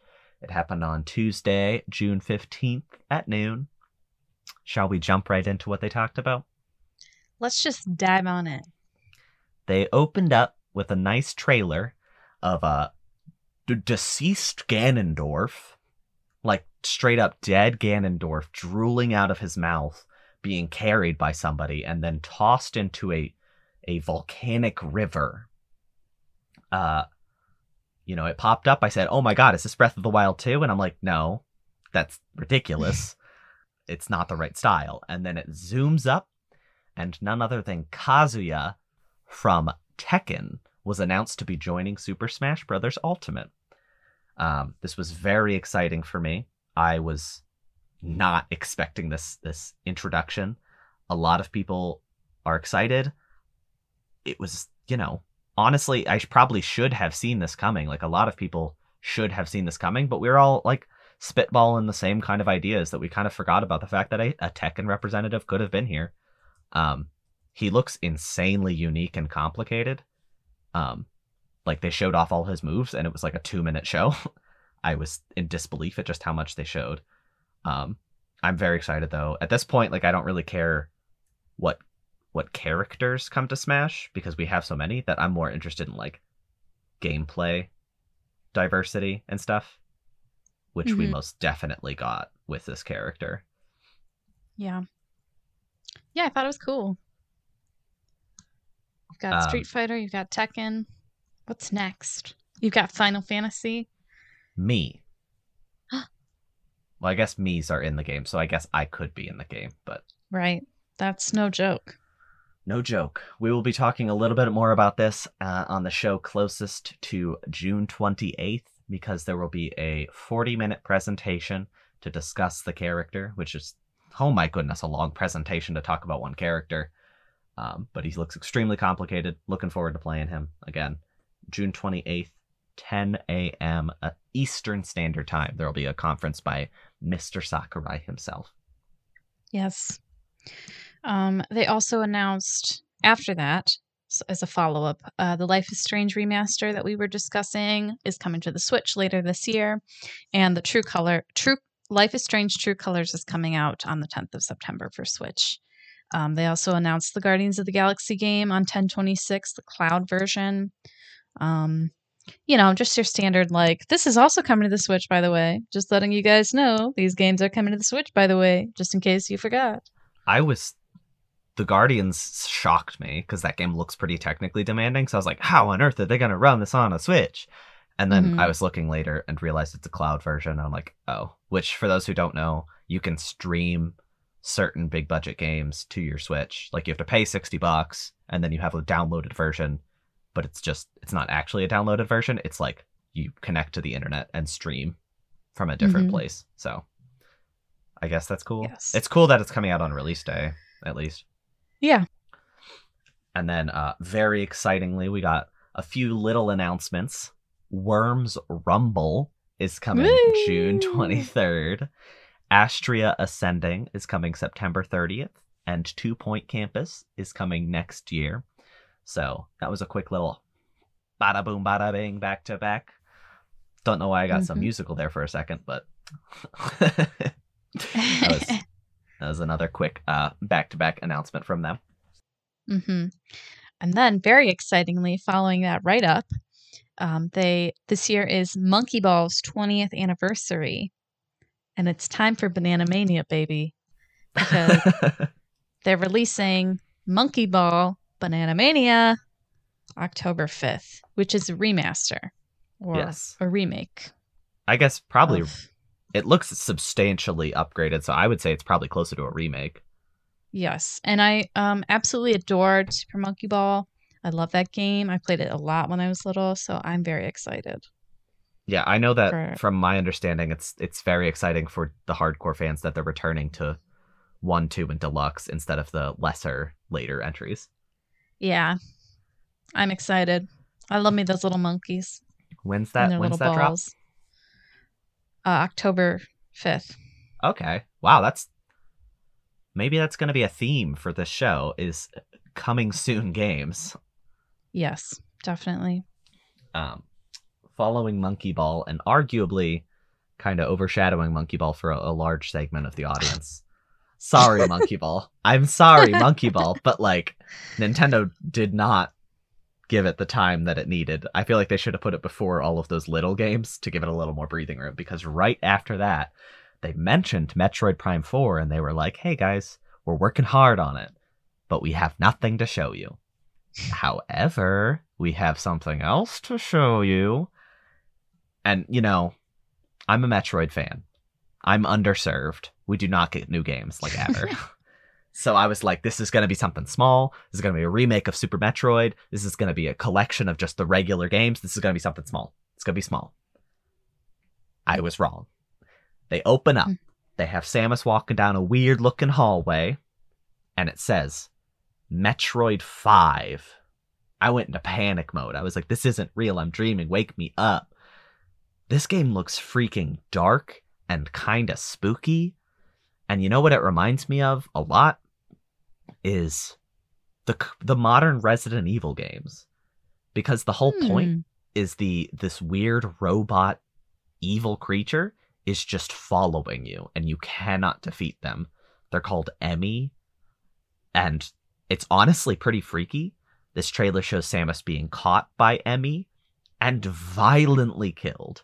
It happened on Tuesday, June 15th at noon. Shall we jump right into what they talked about? Let's just dive on it. They opened up with a nice trailer of a d- deceased Ganondorf, like straight up dead Ganondorf, drooling out of his mouth, being carried by somebody and then tossed into a a volcanic river. Uh you know, it popped up. I said, "Oh my god, is this Breath of the Wild too?" And I'm like, "No. That's ridiculous. it's not the right style." And then it zooms up and none other than Kazuya from Tekken was announced to be joining Super Smash Bros. Ultimate. Um, this was very exciting for me. I was not expecting this this introduction. A lot of people are excited. It was, you know, honestly, I probably should have seen this coming. Like a lot of people should have seen this coming, but we are all like spitballing the same kind of ideas that we kind of forgot about the fact that a, a Tekken representative could have been here. Um, he looks insanely unique and complicated. Um, like they showed off all his moves, and it was like a two minute show. I was in disbelief at just how much they showed. Um, I'm very excited though. At this point, like I don't really care what what characters come to Smash because we have so many that I'm more interested in like gameplay diversity and stuff, which mm-hmm. we most definitely got with this character. Yeah. Yeah, I thought it was cool. You've got um, Street Fighter, you've got Tekken. What's next? You've got Final Fantasy. Me. well, I guess me's are in the game, so I guess I could be in the game, but Right. That's no joke. No joke. We will be talking a little bit more about this uh, on the show closest to June 28th because there will be a 40 minute presentation to discuss the character, which is, oh my goodness, a long presentation to talk about one character. Um, but he looks extremely complicated. Looking forward to playing him again. June 28th, 10 a.m. Uh, Eastern Standard Time. There will be a conference by Mr. Sakurai himself. Yes. Um, they also announced after that, as a follow up, uh, the Life is Strange remaster that we were discussing is coming to the Switch later this year, and the True Color True Life is Strange True Colors is coming out on the 10th of September for Switch. Um, they also announced the Guardians of the Galaxy game on 1026, the cloud version. Um, you know, just your standard, like, this is also coming to the Switch, by the way. Just letting you guys know these games are coming to the Switch, by the way, just in case you forgot. I was. The Guardians shocked me because that game looks pretty technically demanding. So I was like, how on earth are they going to run this on a Switch? And then mm-hmm. I was looking later and realized it's a cloud version. I'm like, oh, which for those who don't know, you can stream certain big budget games to your Switch. Like you have to pay 60 bucks and then you have a downloaded version, but it's just it's not actually a downloaded version. It's like you connect to the internet and stream from a different mm-hmm. place. So I guess that's cool. Yes. It's cool that it's coming out on release day at least. Yeah. And then uh very excitingly we got a few little announcements. Worms Rumble is coming Woo! June 23rd. Astria Ascending is coming September 30th, and Two Point Campus is coming next year. So that was a quick little bada boom, bada bing, back to back. Don't know why I got mm-hmm. some musical there for a second, but that, was, that was another quick back to back announcement from them. Mm-hmm. And then, very excitingly, following that right up, um, they this year is Monkey Ball's 20th anniversary and it's time for Banana Mania, baby. Because they're releasing Monkey Ball Banana Mania October 5th, which is a remaster or yes. a remake. I guess probably of... it looks substantially upgraded, so I would say it's probably closer to a remake. Yes, and I um absolutely adored Super Monkey Ball. I love that game. I played it a lot when I was little, so I'm very excited. Yeah, I know that for... from my understanding, it's it's very exciting for the hardcore fans that they're returning to one, two, and deluxe instead of the lesser later entries. Yeah, I'm excited. I love me those little monkeys. When's that? When's that balls. drop? Uh, October fifth. Okay. Wow, that's maybe that's going to be a theme for this show. Is coming soon games. Yes, definitely. Um, following Monkey Ball and arguably kind of overshadowing Monkey Ball for a, a large segment of the audience. Sorry, Monkey Ball. I'm sorry, Monkey Ball, but like Nintendo did not give it the time that it needed. I feel like they should have put it before all of those little games to give it a little more breathing room because right after that, they mentioned Metroid Prime 4 and they were like, "Hey guys, We're working hard on it, but we have nothing to show you. However, we have something else to show you. And, you know, I'm a Metroid fan. I'm underserved. We do not get new games like ever. so I was like, this is going to be something small. This is going to be a remake of Super Metroid. This is going to be a collection of just the regular games. This is going to be something small. It's going to be small. I was wrong. They open up. Hmm. They have Samus walking down a weird looking hallway, and it says Metroid 5. I went into panic mode. I was like, this isn't real. I'm dreaming. Wake me up. This game looks freaking dark and kind of spooky. And you know what it reminds me of a lot is the the modern Resident Evil games. Because the whole Hmm. point is the this weird robot evil creature is just following you and you cannot defeat them. They're called E.M.M.I. and it's honestly pretty freaky. This trailer shows Samus being caught by E.M.M.I. and violently killed.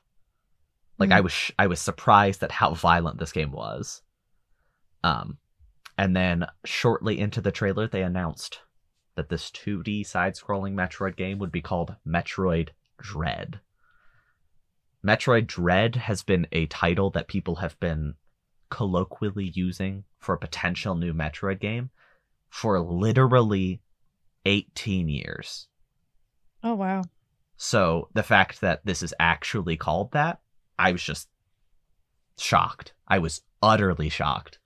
Like I Hmm. was sh- I was surprised at how violent this game was. Um and then shortly into the trailer they announced that this 2D side-scrolling Metroid game would be called Metroid Dread. Metroid Dread has been a title that people have been colloquially using for a potential new Metroid game for literally 18 years. Oh wow. So the fact that this is actually called that, I was just shocked. I was utterly shocked.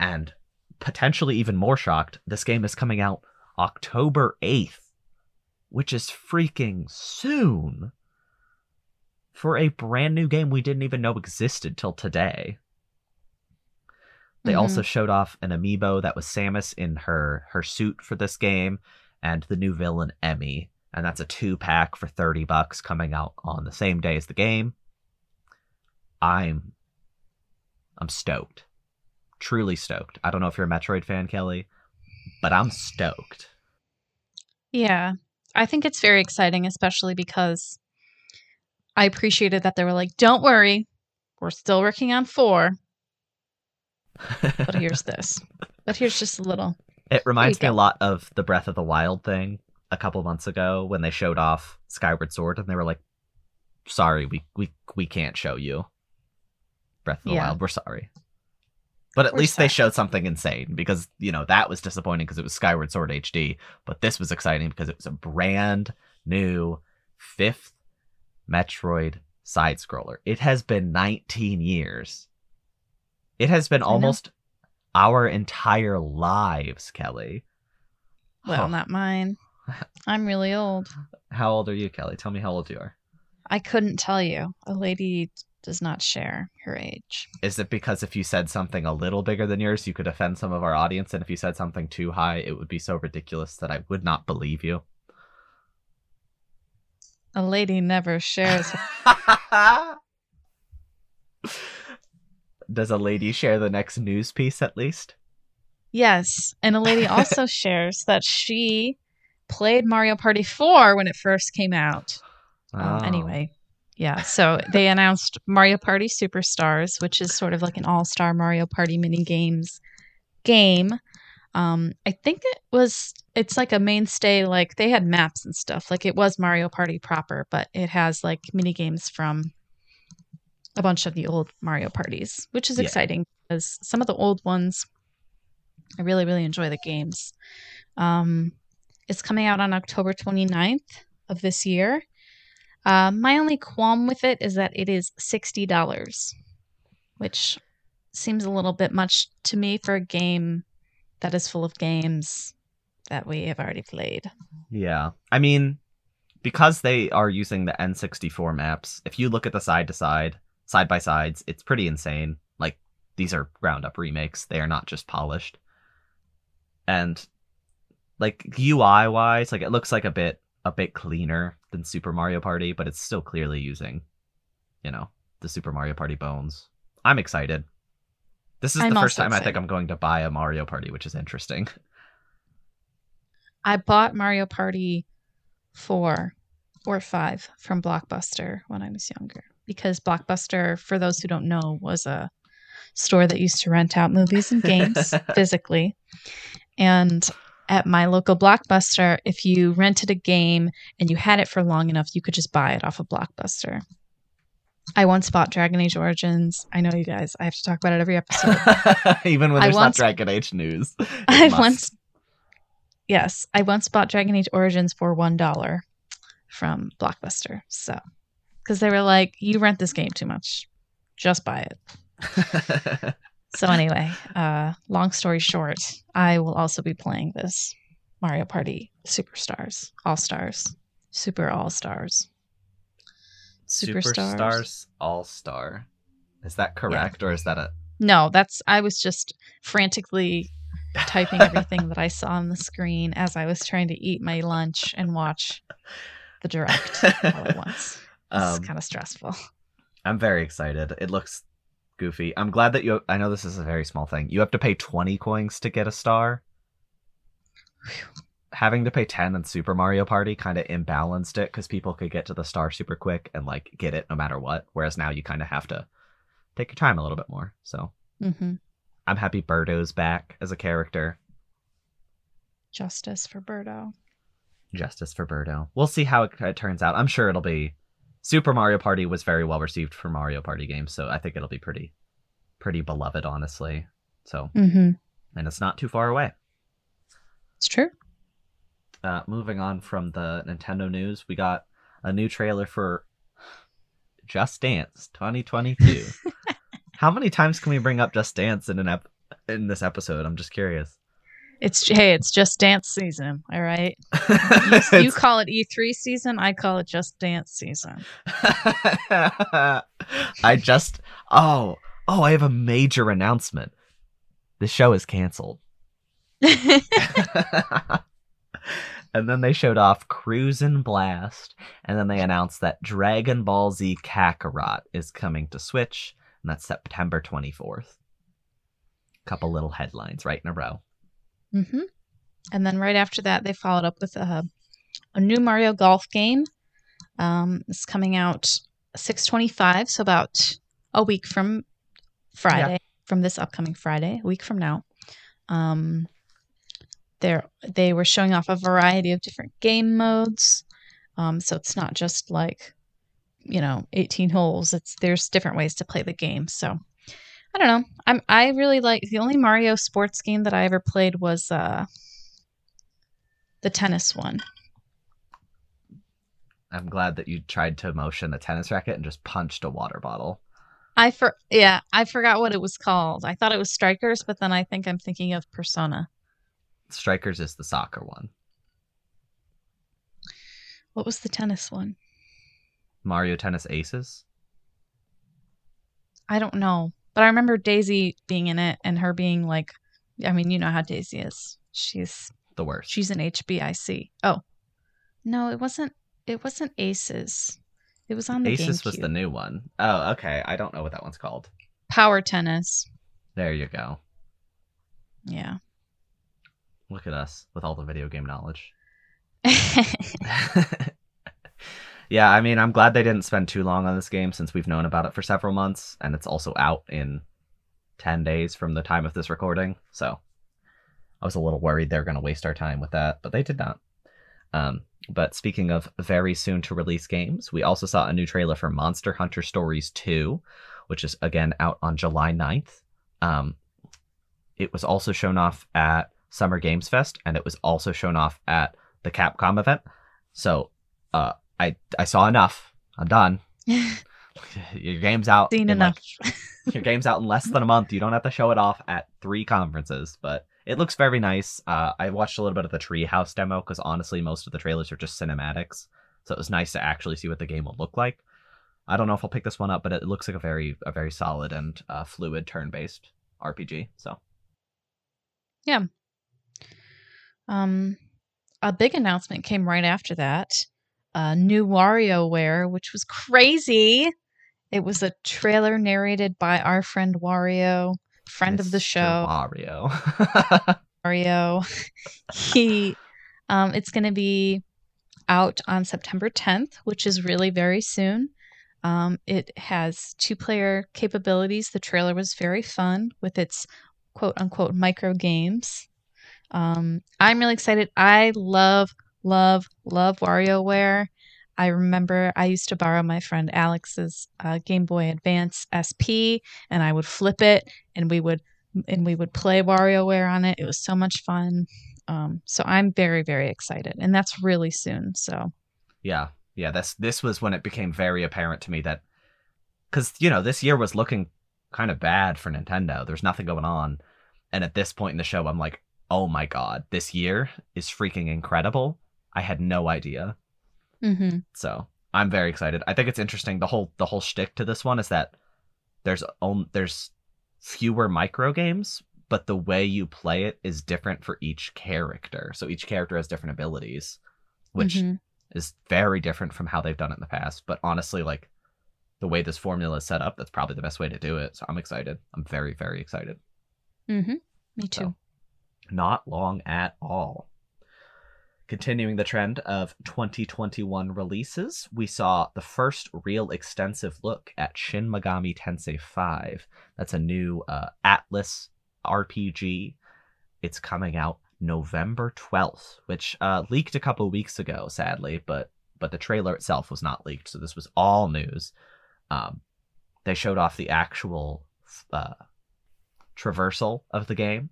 And potentially even more shocked, this game is coming out October 8th, which is freaking soon. For a brand new game we didn't even know existed till today. They Mhm. also showed off an amiibo that was Samus in her her suit for this game and the new villain E.M.M.I., and that's a two pack for 30 bucks coming out on the same day as the game. I'm I'm stoked. Truly stoked. I don't know if you're a Metroid fan, Kelly, but I'm stoked. Yeah. I think it's very exciting, especially because I appreciated that they were like, don't worry, we're still working on four, but here's this. But here's just a little. It reminds me a lot of the Breath of the Wild thing a couple months ago when they showed off Skyward Sword and they were like, "Sorry, we we we can't show you Breath of the Yeah. Wild. We're sorry." But at We're least they showed something insane because you know that was disappointing because it was Skyward Sword HD, but this was exciting because it was a brand new fifth Metroid side scroller. It has been 19 years. It has been almost our entire lives, Kelly. Well, Huh. not mine. I'm really old. How old are you, Kelly? Tell me how old you are. I couldn't tell you. A lady does not share her age. Is it because if you said something a little bigger than yours, you could offend some of our audience, and if you said something too high, it would be so ridiculous that I would not believe you? A lady never shares. Does a lady share the next news piece at least? yes. And a lady also shares that she played Mario Party 4 when it first came out. Um, Oh. Anyway, yeah. So they announced Mario Party Superstars, which is sort of like an all-star Mario Party mini games game. Um, I think it was. It's like a mainstay. Like they had maps and stuff. Like it was Mario Party proper, but it has like mini games from a bunch of the old Mario parties, which is Yeah. exciting because some of the old ones, I really really enjoy the games. Um, it's coming out on October 29th of this year. Uh, my only qualm with it is that it is sixty dollars, which seems a little bit much to me for a game that is full of games that we have already played. Yeah. I mean, because they are using the N64 maps, if you look at the side to side, side by sides, it's pretty insane. Like, these are ground up remakes, they are not just polished. And, like, UI wise, like, it looks like a bit a bit cleaner than Super Mario Party, but it's still clearly using, you know, the Super Mario Party bones. I'm excited. This is I'm the first time I think. I'm going to buy a Mario Party, which is interesting. I bought Mario Party 4 or 5 from Blockbuster when I was younger because Blockbuster, for those who don't know, was a store that used to rent out movies and games physically. And at my local Blockbuster, if you rented a game and you had it for long enough, you could just buy it off of Blockbuster. I once bought Dragon Age Origins. I know you guys, I have to talk about it every episode. Even when I there's not once- Dragon Age news. I must. once, yes, I once bought Dragon Age Origins for one dollar from Blockbuster. So, because they were like, "You rent this game too much, just buy it." So anyway, uh, long story short, I will also be playing this Mario Party Superstars, All Stars, Super All Stars. Superstars. Superstars All Star. Is that correct, or is that a? No, that's I was just frantically typing everything that I saw on the screen as I was trying to eat my lunch and watch the direct all at once. It's Um, kind of stressful. I'm very excited. It looks goofy. I'm glad that you. I know this is a very small thing. You have to pay 20 coins to get a star. Having to pay 10 in Super Mario Party kind of imbalanced it because people could get to the star super quick and like get it no matter what. Whereas now you kind of have to take your time a little bit more. So hmm I'm happy Birdo's back as a character. Justice for Birdo. Justice for Birdo. We'll see how it, it turns out. I'm sure it'll be. Super Mario Party was very well received for Mario Party games, so I think it'll be pretty, pretty beloved, honestly. So, hmm and it's not too far away. It's true. Uh, moving on from the Nintendo news, we got a new trailer for Just Dance 2022. how many times can we bring up Just Dance in an ep- in this episode? I'm just curious. It's hey, it's just dance season. All right. You, you call it E3 season. I call it just dance season. I just oh oh I have a major announcement. The show is canceled. and then they showed off Cruisin' Blast, and then they announced that Dragon Ball Z Kakarot is coming to Switch, and that's September 24th. Couple little headlines right in a row. Hmm And then right after that, they followed up with a, a new Mario Golf game. Um, it's coming out 625, so about a week from Friday, from this upcoming Friday, a week from now. Um, there, they were showing off a variety of different game modes. Um, so it's not just like, you know, 18 holes. It's there's different ways to play the game. So I don't know. I'm I really like the only Mario sports game that I ever played was uh the tennis one. I'm glad that you tried to motion a tennis racket and just punched a water bottle. I for yeah, I forgot what it was called. I thought it was Strikers, but then I think I'm thinking of Persona. Strikers is the soccer one. What was the tennis one? Mario Tennis Aces. I don't know. But I remember Daisy being in it and her being like I mean, you know how Daisy is. She's The worst. she's an HBIC. Oh. No, it wasn't it wasn't Aces. It was on the Aces was the new one. Oh, okay. I don't know what that one's called. Power tennis. There you go. Yeah. Look at us with all the video game knowledge. yeah, I mean, I'm glad they didn't spend too long on this game since we've known about it for several months, and it's also out in 10 days from the time of this recording. So I was a little worried they were going to waste our time with that, but they did not. Um, but speaking of very soon to release games, we also saw a new trailer for Monster Hunter Stories 2, which is again out on July 9th. Um, it was also shown off at Summer Games Fest, and it was also shown off at the Capcom event. So uh, I I saw enough. I'm done. Your game's out. Seen like, enough. your game's out in less than a month. You don't have to show it off at three conferences, but it looks very nice. Uh, I watched a little bit of the Treehouse demo because honestly, most of the trailers are just cinematics, so it was nice to actually see what the game will look like. I don't know if I'll pick this one up, but it looks like a very a very solid and uh, fluid turn-based RPG. So yeah. Um, a big announcement came right after that. Uh, new WarioWare, which was crazy. It was a trailer narrated by our friend Wario, friend of the show, Wario. Wario. he, um, it's going to be out on September 10th, which is really very soon. Um, it has two player capabilities. The trailer was very fun with its quote unquote micro games. Um, I'm really excited. I love, love, love WarioWare. I remember I used to borrow my friend Alex's uh, Game Boy Advance SP, and I would flip it, and we would and we would play WarioWare on it. It was so much fun. Um, so I'm very, very excited, and that's really soon. So yeah, yeah. This this was when it became very apparent to me that because you know this year was looking kind of bad for Nintendo. There's nothing going on, and at this point in the show, I'm like, oh my god, this year is freaking incredible. I had no idea. mm-hmm. So I'm very excited. I think it's interesting. The whole the whole shtick to this one is that there's on there's fewer micro games, but the way you play it is different for each character. So each character has different abilities, which Mm-hmm. is very different from how they've done it in the past. But honestly, like the way this formula is set up, that's probably the best way to do it. So I'm excited. I'm very, very excited. Mm-hmm. Me too. So, not long at all. Continuing the trend of 2021 releases, we saw the first real extensive look at Shin Megami Tensei 5. That's a new uh, Atlus RPG. It's coming out November 12th, which uh, leaked a couple weeks ago, sadly, but but the trailer itself was not leaked, so this was all news. Um, they showed off the actual uh, traversal of the game.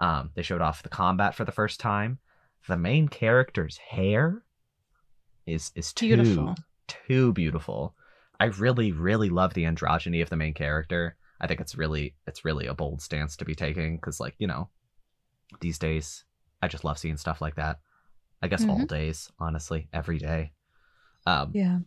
Um, they showed off the combat for the first time. The main character's hair is is too Beautiful. too beautiful. I really really love the androgyny of the main character. I think it's really it's really a bold stance to be taking because like you know these days I just love seeing stuff like that. I guess all Mhm. days, honestly, every day. Um, Yeah.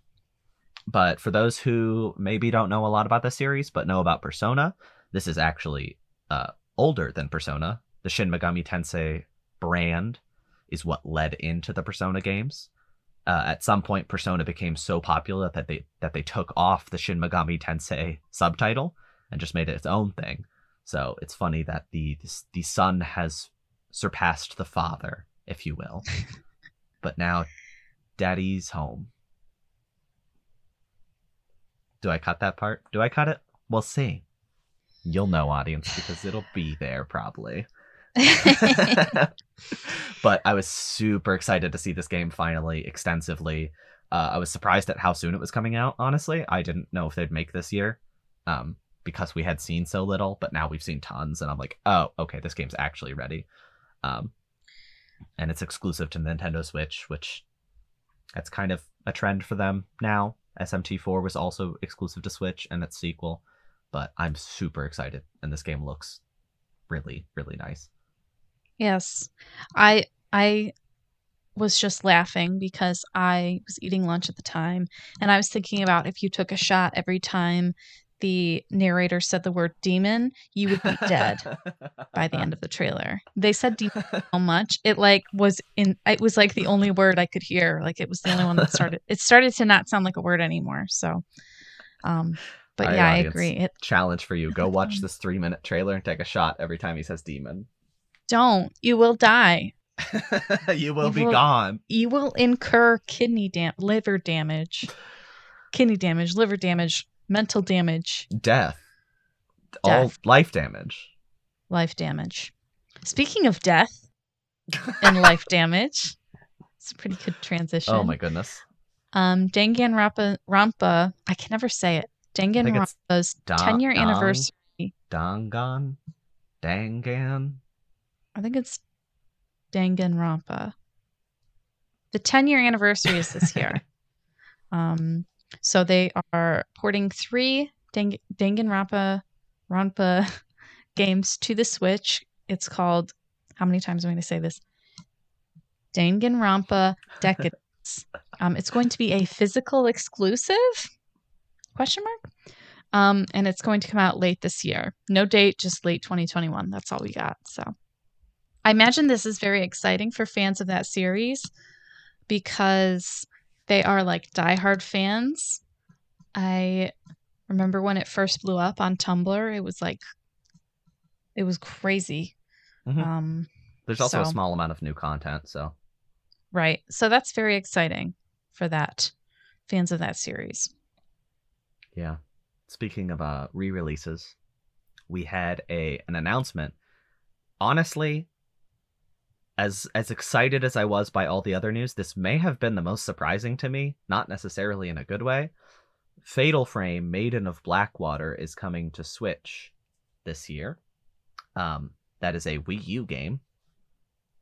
but for those who maybe don't know a lot about the series but know about Persona, this is actually uh, older than Persona. The Shin Megami Tensei brand is what led into the Persona games. Uh, at some point, Persona became so popular that they that they took off the Shin Megami Tensei subtitle and just made it its own thing. So it's funny that the the son has surpassed the father, if you will. but now, daddy's home. Do I cut that part? Do I cut it? We'll see. You'll know, audience, because it'll be there probably. but I was super excited to see this game finally extensively. Uh, I was surprised at how soon it was coming out. Honestly, I didn't know if they'd make this year, um, because we had seen so little. But now we've seen tons, and I'm like, oh, okay, this game's actually ready. Um, and it's exclusive to Nintendo Switch, which that's kind of a trend for them now. SMT4 was also exclusive to Switch and its sequel, but I'm super excited, and this game looks really, really nice. Yes. I I was just laughing because I was eating lunch at the time and I was thinking about if you took a shot every time the narrator said the word demon, you would be dead by the end of the trailer. They said demon so much. It like was in it was like the only word I could hear. Like it was the only one that started it started to not sound like a word anymore. So um but All yeah, I agree. It Challenge for you: go watch this three-minute trailer and take a shot every time he says "demon." Don't. You will die. you will You be will- gone. you will incur kidney dam liver damage kidney damage liver damage mental damage Death. All life damage. life damage speaking of death and life damage it's a pretty good transition Oh my goodness. um dangan rampa rampa i can never say it dangan rampa's Da- 10 year anniversary Dangan. Dangan. I think it's dangan rampa the 10 year anniversary is this year Um, so they are porting three Dang- Danganronpa Rampa games to the Switch. It's called how many times am I going to say this? Danganronpa Decadence. um, it's going to be a physical exclusive? Question mark. Um, and it's going to come out late this year. No date, just late 2021. That's all we got. So I imagine this is very exciting for fans of that series because they are like diehard fans. I remember when it first blew up on Tumblr, it was like it was crazy. Mhm. Um There's also a small amount of new content, so right. So that's very exciting for that fans of that series. Yeah. Speaking of uh, re-releases, we had a an announcement. Honestly, as as excited as I was by all the other news, this may have been the most surprising to me, not necessarily in a good way. Fatal Frame Maiden of Blackwater is coming to Switch this year. Um, that is a Wii U game.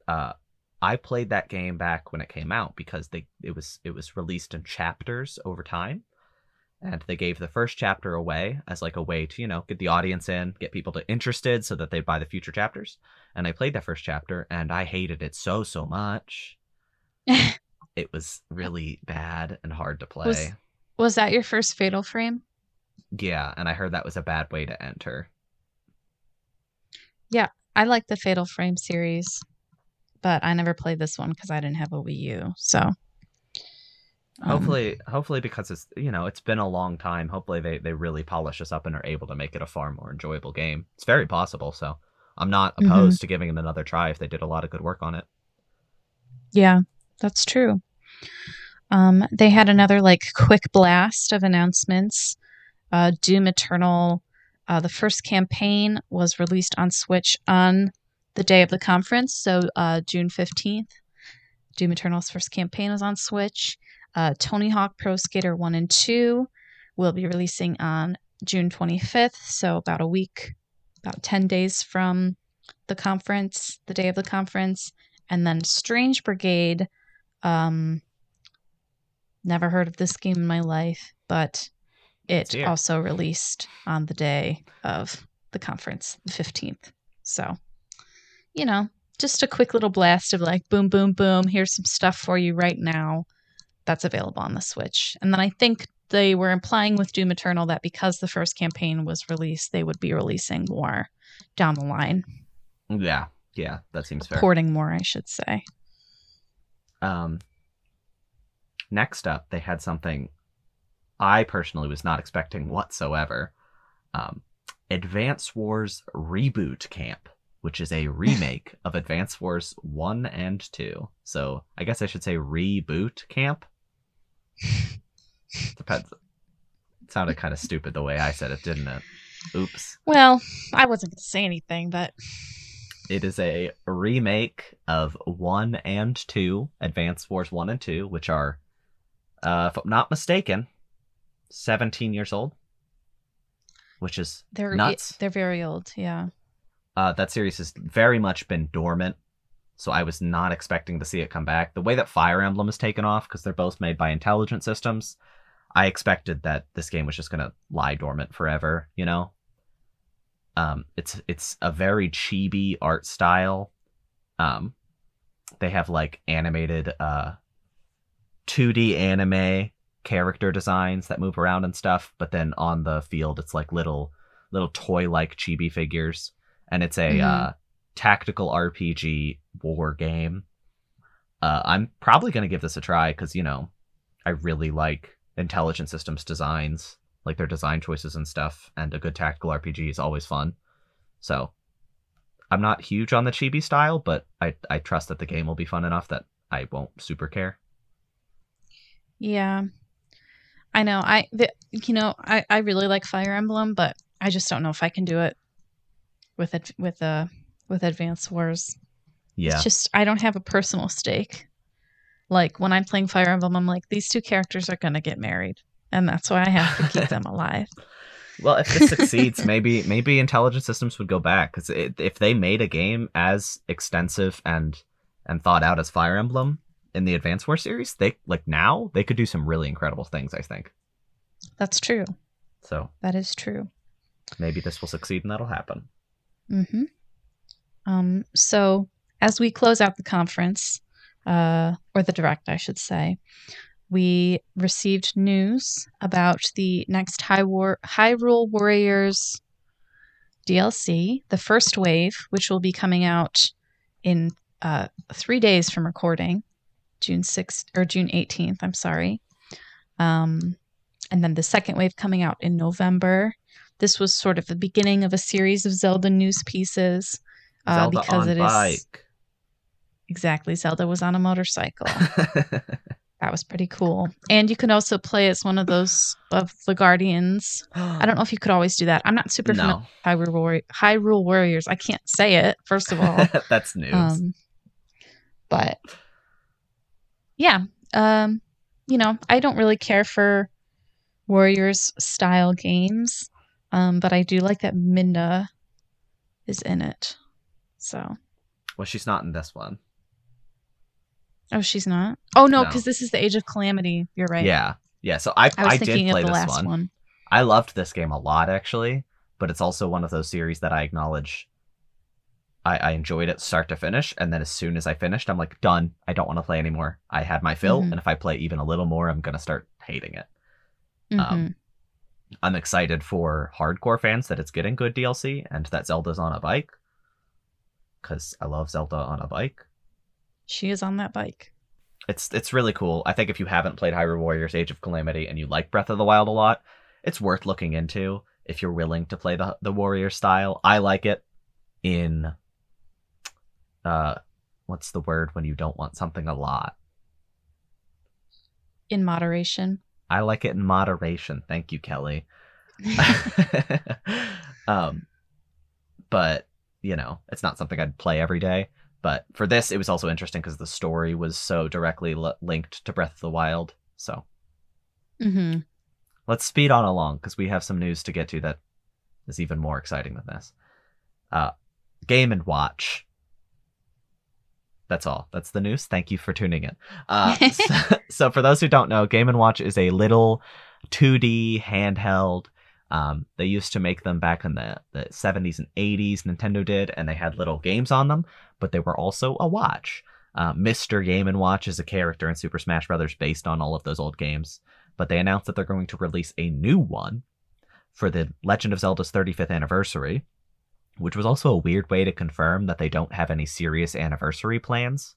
Uh, I played that game back when it came out because they it was it was released in chapters over time. And they gave the first chapter away as like a way to, you know, get the audience in, get people to interested so that they buy the future chapters. And I played that first chapter and I hated it so so much. it was really bad and hard to play. Was, was that your first Fatal Frame? Yeah, and I heard that was a bad way to enter. Yeah, I like the Fatal Frame series, but I never played this one because I didn't have a Wii U. So um, hopefully, hopefully because it's you know it's been a long time. Hopefully they they really polish this up and are able to make it a far more enjoyable game. It's very possible. So I'm not Mhm. opposed to giving it another try if they did a lot of good work on it. Yeah, that's true. Um, they had another like quick blast of announcements. Uh, Doom Eternal, uh, the first campaign was released on Switch on the day of the conference, so uh, June 15th. Doom Eternal's first campaign was on Switch. Uh, Tony Hawk Pro Skater 1 and 2 will be releasing on June 25th, so about a week, about 10 days from the conference, the day of the conference and then Strange Brigade. Um, never heard of this game in my life, but it also released on the day of the conference, the fifteenth. So, you know, just a quick little blast of like, boom, boom, boom. Here's some stuff for you right now. That's available on the Switch. And then I think they were implying with Doom Eternal that because the first campaign was released, they would be releasing more down the line, Yeah, yeah, that seems fair. porting more, I should say. Um, next up, they had something I personally was not expecting whatsoever. Um, Advance Wars Reboot Camp, which is a remake of Advance Wars 1 and 2. So I guess I should say Reboot Camp. Depends. It sounded kind of stupid the way I said it, didn't it? Oops. Well, I wasn't going to say anything, but It is a remake of 1 and 2, Advance Wars 1 and 2, which are, uh, if I'm not mistaken, 17 years old. Which is they're nuts. they're very old. Yeah. Uh, that series has very much been dormant, so I was not expecting to see it come back. The way that Fire Emblem is taken off, because they're both made by intelligent systems, I expected that this game was just gonna lie dormant forever. You know, um, it's it's a very chibi art style. Um, they have like animated uh, 2D anime character designs that move around and stuff, but then on the field it's like little little toy like chibi figures and it's a Mhm. uh, tactical RPG war game. Uh, I'm probably gonna give this a try because you know I really like intelligent systems designs, like their design choices and stuff, and a good tactical RPG is always fun. So I'm not huge on the chibi style, but I I trust that the game will be fun enough that I won't super care. Yeah. I know. I the, you know, I I really like Fire Emblem, but I just don't know if I can do it with it with uh with Advance Wars. Yeah, It's just I don't have a personal stake. Like when I'm playing Fire Emblem, I'm like these two characters are going to get married, and that's why I have to keep them alive. Well, if this succeeds, maybe maybe Intelligent Systems would go back because if they made a game as extensive and and thought out as Fire Emblem in the Advance Wars series, they like now they could do some really incredible things. I think That's true. so. That is true. Maybe this will succeed and that'll happen. Mm-hmm. Um, so as we close out the conference, uh, or the direct, I should say, we received news about the next High War Hyrule Warriors DLC, the first wave, which will be coming out in uh, three days from recording, June sixth or June eighteenth. I'm sorry. Um, and then the second wave coming out in November. This was sort of the beginning of a series of Zelda news pieces. Uh, because it is bike. exactly Zelda was on a motorcycle. That was pretty cool. And you can also play as one of those of the guardians. I don't know if you could always do that. I'm not super familiar no. with Hyrule, Warri- Hyrule Warriors. I can't say it, first of all. That's news. Um, but yeah, um, you know, I don't really care for Warriors style games, um, but I do like that Midna is in it. So, well, she's not in this one. oh, she's not. Oh no, No. because this is the Age of Calamity. You're right. Yeah, yeah. So I I I, did play of the this last one. one. I loved this game a lot actually, but it's also one of those series that I acknowledge. I, I enjoyed it start to finish, and then as soon as I finished, I'm like done. I don't want to play anymore. I had my fill, Mhm. and if I play even a little more, I'm gonna start hating it. Mhm. Um, I'm excited for hardcore fans that it's getting good DLC and that Zelda's on a bike, because I love Zelda on a bike. she is on that bike. It's it's really cool. I think if you haven't played Hyrule Warriors Age of Calamity and you like Breath of the Wild a lot, it's worth looking into if you're willing to play the the warrior style. I like it in uh what's the word when you don't want something a lot? In moderation. I like it in moderation. Thank you, Kelly. um but you know, it's not something I'd play every day. But for this, it was also interesting because the story was so directly li- linked to Breath of the Wild. So mm-hmm. let's speed on along because we have some news to get to that is even more exciting than this. Uh, Game and Watch. That's all. That's the news. Thank you for tuning in. Uh, so, so for those who don't know, Game and Watch is a little 2D handheld. Um, they used to make them back in the, the 70s and 80s. Nintendo did, and they had little games on them, but they were also a watch. Uh, Mr. Game and Watch is a character in Super Smash Bros. based on all of those old games but they announced that they're going to release a new one for the Legend of Zelda's 35th anniversary, which was also a weird way to confirm that they don't have any serious anniversary plans.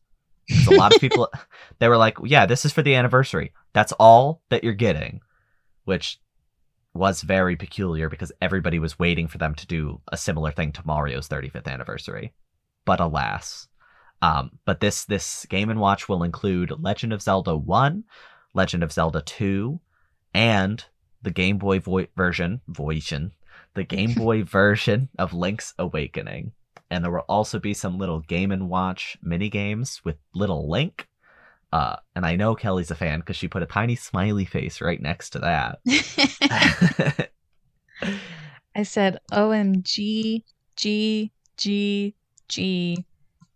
a lot of people they were like, "Yeah, this is for the anniversary. That's all that you're getting," which was very peculiar because everybody was waiting for them to do a similar thing to Mario's 35th anniversary. But alas, um, but this this Game and Watch will include Legend of Zelda 1, Legend of Zelda 2, and the Game Boy vo- version, version, the Game Boy version of Link's Awakening. And there will also be some little Game and Watch mini games with little Link. Uh, and I know Kelly's a fan because she put a tiny smiley face right next to that. I said OMG G G G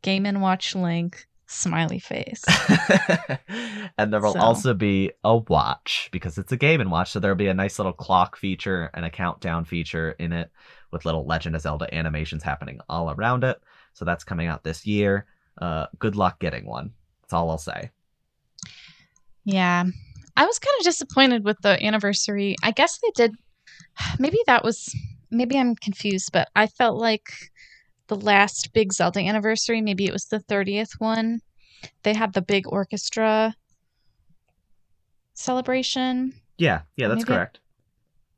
Game and Watch Link smiley face. and there will So. also be a watch because it's a game and watch. So there'll be a nice little clock feature and a countdown feature in it with little Legend of Zelda animations happening all around it. So that's coming out this year. Uh, good luck getting one. That's all I'll say. Yeah. I was kind of disappointed with the anniversary. I guess they did maybe that was maybe I'm confused, but I felt like the last big Zelda anniversary, maybe it was the 30th one. They had the big orchestra celebration. Yeah, yeah, that's Maybe- correct.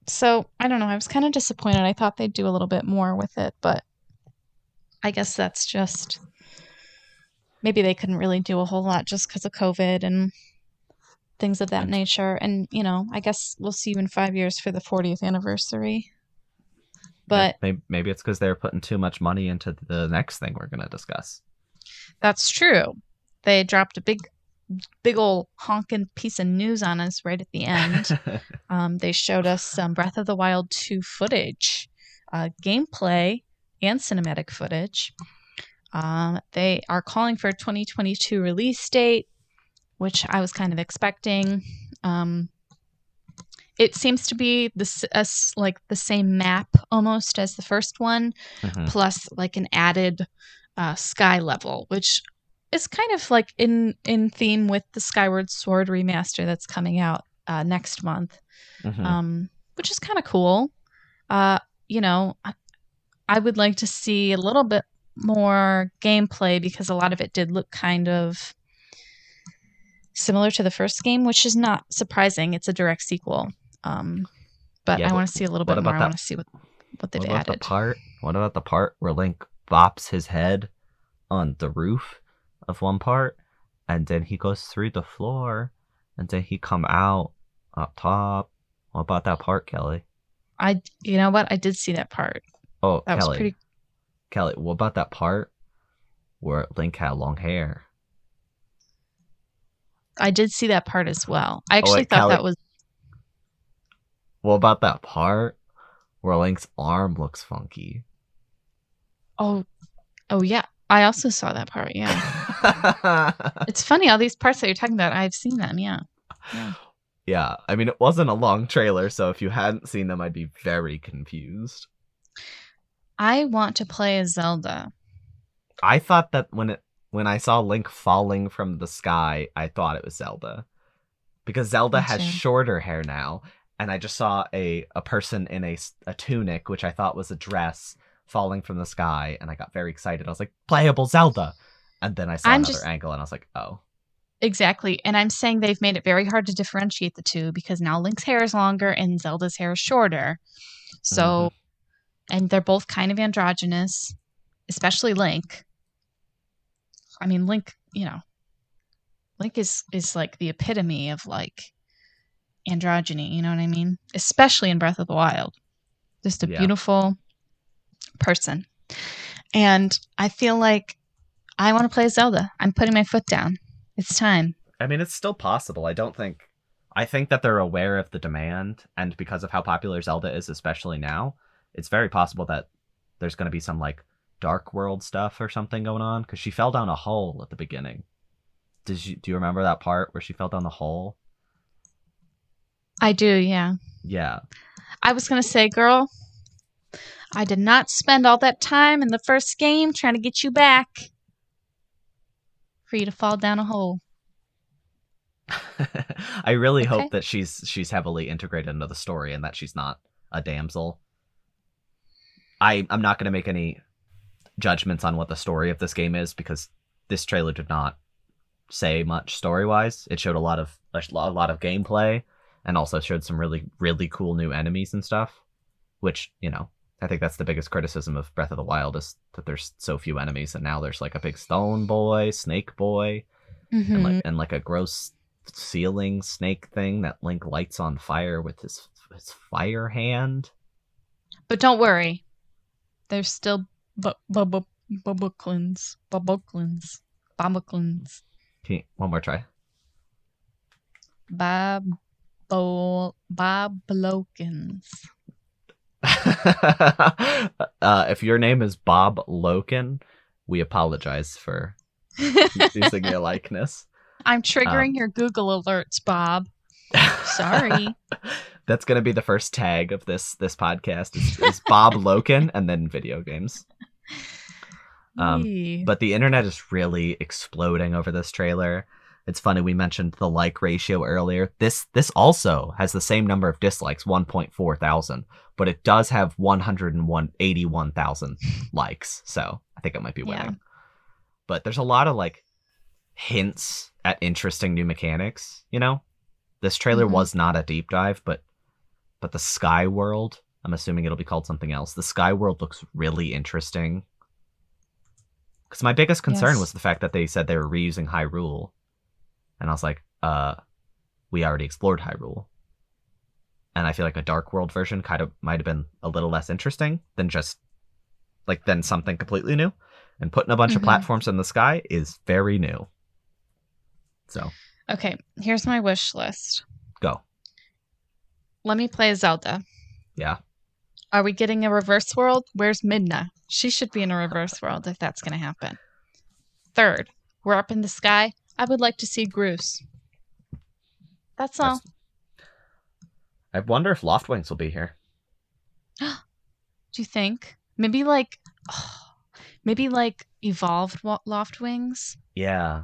So, I don't know, I was kind of disappointed. I thought they'd do a little bit more with it, but I guess that's just maybe they couldn't really do a whole lot just because of COVID and things of that nature. And, you know, I guess we'll see you in five years for the 40th anniversary. But maybe, maybe it's because they're putting too much money into the next thing we're going to discuss. that's true. They dropped a big, big old honking piece of news on us right at the end. um, they showed us some Breath of the Wild 2 footage, uh, gameplay, and cinematic footage. Um, they are calling for a 2022 release date, which I was kind of expecting. Um, it seems to be this like the same map almost as the first one, Mhm. plus like an added uh, sky level, which is kind of like in in theme with the Skyward Sword remaster that's coming out uh, next month, Mhm. um, which is kind of cool. Uh, you know, I, I would like to see a little bit more gameplay because a lot of it did look kind of similar to the first game, which is not surprising. It's a direct sequel. Um, but Yeah, I want to see a little bit more. about I want to see what what they've what about added. the part? What about the part where Link bops his head on the roof of one part, and then he goes through the floor, and then he come out up top. What about that part, Kelly? I, you know what? I did see that part. Oh, That Kelly. was pretty. Kelly, what about that part where Link had long hair? I did see that part as well. I actually Oh, thought Kelly. that was. What about that part where Link's arm looks funky? Oh, oh yeah. I also saw that part. Yeah. It's funny all these parts that you're talking about. I've seen them. Yeah. yeah, I mean, it wasn't a long trailer, so if you hadn't seen them, I'd be very confused. I want to play as Zelda. I thought that when it when I saw Link falling from the sky, I thought it was Zelda. Because Zelda Me has shorter hair now, and I just saw a a person in a, a tunic, which I thought was a dress, falling from the sky, and I got very excited. I was like, "Playable Zelda." And then I saw I'm another just- angle and I was like, "Oh." Exactly. And I'm saying they've made it very hard to differentiate the two because now Link's hair is longer and Zelda's hair is shorter. So, Mm-hmm. and they're both kind of androgynous, especially Link. I mean, Link, you know, Link is is like the epitome of like androgyny, you know what I mean? Especially in Breath of the Wild. Just a Yeah. beautiful person. And I feel like I want to play Zelda. I'm putting my foot down. It's time. I mean, it's still possible. I don't think. I think that they're aware of the demand, and because of how popular Zelda is, especially now, it's very possible that there's going to be some like dark world stuff or something going on. Because she fell down a hole at the beginning. Did you do you remember that part where she fell down the hole? I do, yeah. Yeah, I was going to say, girl, I did not spend all that time in the first game trying to get you back for you to fall down a hole. I really Okay. hope that she's she's heavily integrated into the story and that she's not a damsel. I I'm not going to make any judgments on what the story of this game is because this trailer did not say much story wise. It showed a lot of a lot of gameplay and also showed some really really cool new enemies and stuff, which you know I think that's the biggest criticism of Breath of the Wild is that there's so few enemies and now there's like a big stone boy, snake boy, and Mhm. like and like a gross ceiling snake thing that Link lights on fire with his his fire hand. But don't worry, there's still bu- bu- bu- bubbleclins, bubbleclins, bubbleclins, Can you, one more try. bob, bo, boblokins. uh, if your name is Bob Loken, we apologize for using your likeness. I'm triggering your Google alerts, Bob. Sorry. That's gonna be the first tag of this this podcast is, is Bob Loken and then video games. Um, but the internet is really exploding over this trailer. It's funny we mentioned the like ratio earlier. This this also has the same number of dislikes, 1.4 thousand, but it does have 101 81,000 likes. So I think it might be Yeah. winning. But there's a lot of like hints at interesting new mechanics, you know? This trailer Mhm. was not a deep dive, but but the Sky World, I'm assuming it'll be called something else. The Sky World looks really interesting. Because my biggest concern Yes. was the fact that they said they were reusing Hyrule. And I was like, uh, we already explored Hyrule. And I feel like a Dark World version kind of might have been a little less interesting than just like than something completely new. And putting a bunch of Mhm. platforms in the sky is very new. So Okay, here's my wish list. go. Let me play Zelda. Yeah. Are we getting a reverse world? Where's Midna? She should be in a reverse world if that's going to happen. Third, we're up in the sky. I would like to see Groose. That's all. I wonder if Loftwings will be here. Do you think? Maybe like, maybe like evolved Loftwings. Yeah.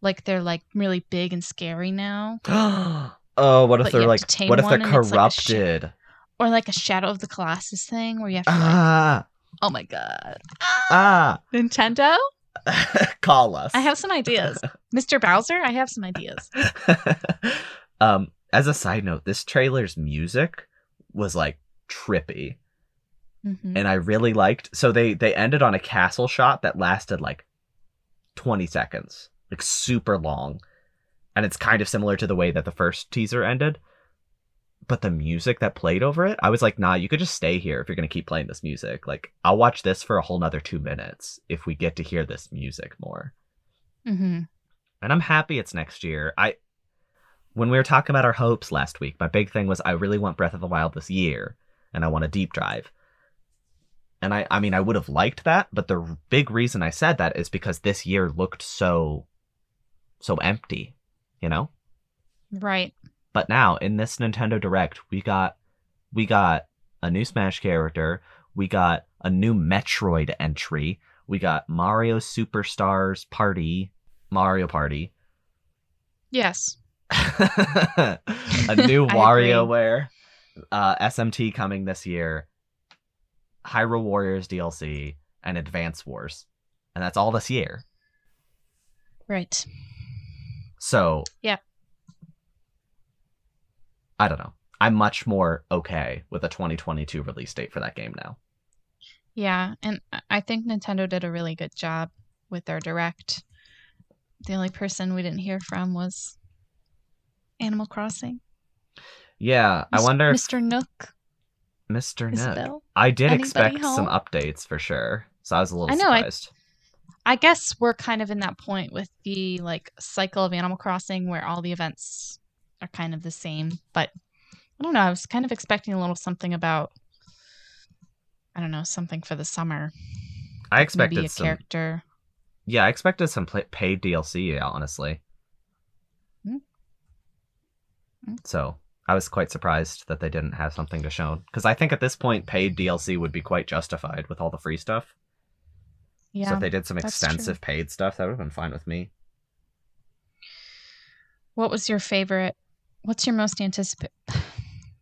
Like they're like really big and scary now, oh, what if But they're like what if they're it's like corrupted? Or like a Shadow of the Colossus thing where you have to like, ah, oh my god, ah. Nintendo. Call us. I have some ideas, Mr. Bowser. I have some ideas. um, as a side note, this trailer's music was like trippy, Mhm. and I really liked. So they they ended on a castle shot that lasted like twenty seconds, like super long, and it's kind of similar to the way that the first teaser ended. But the music that played over it, I was like, nah, you could just stay here if you're gonna keep playing this music. Like, I'll watch this for a whole nother two minutes if we get to hear this music more. Mm-hmm. And I'm happy it's next year. I when we were talking about our hopes last week, my big thing was I really want Breath of the Wild this year, and I want a deep drive. And I, I mean, I would have liked that, but the big reason I said that is because this year looked so, so empty, you know. Right. But now in this Nintendo Direct, we got, we got a new Smash character, we got a new Metroid entry, we got Mario Superstars Party, Mario Party, Yes. a new. WarioWare, uh, SMT coming this year, Hyrule Warriors DLC, and Advance Wars, and that's all this year. Right. So Yeah. I don't know. I'm much more okay with a 2022 release date for that game now. Yeah, and I- I think Nintendo did a really good job with their direct. The only person we didn't hear from was Animal Crossing. Yeah, I wonder if Mr. Nook, Mr. Nook. I did Anybody expect some updates for sure, so I was a little I know, I- surprised. I guess we're kind of in that point with the like cycle of Animal Crossing where all the events are kind of the same. But I don't know. I was kind of expecting a little something about I don't know something for the summer. I expected Maybe a some. character. Yeah, I expected some paid DLC. Honestly. Hmm. Hmm. So I was quite surprised that they didn't have something to show. Because I think at this point, paid DLC would be quite justified with all the free stuff. So Yeah. if they did some that's true. extensive paid stuff, that would have been fine with me. What was your favorite? What's your most anticipated?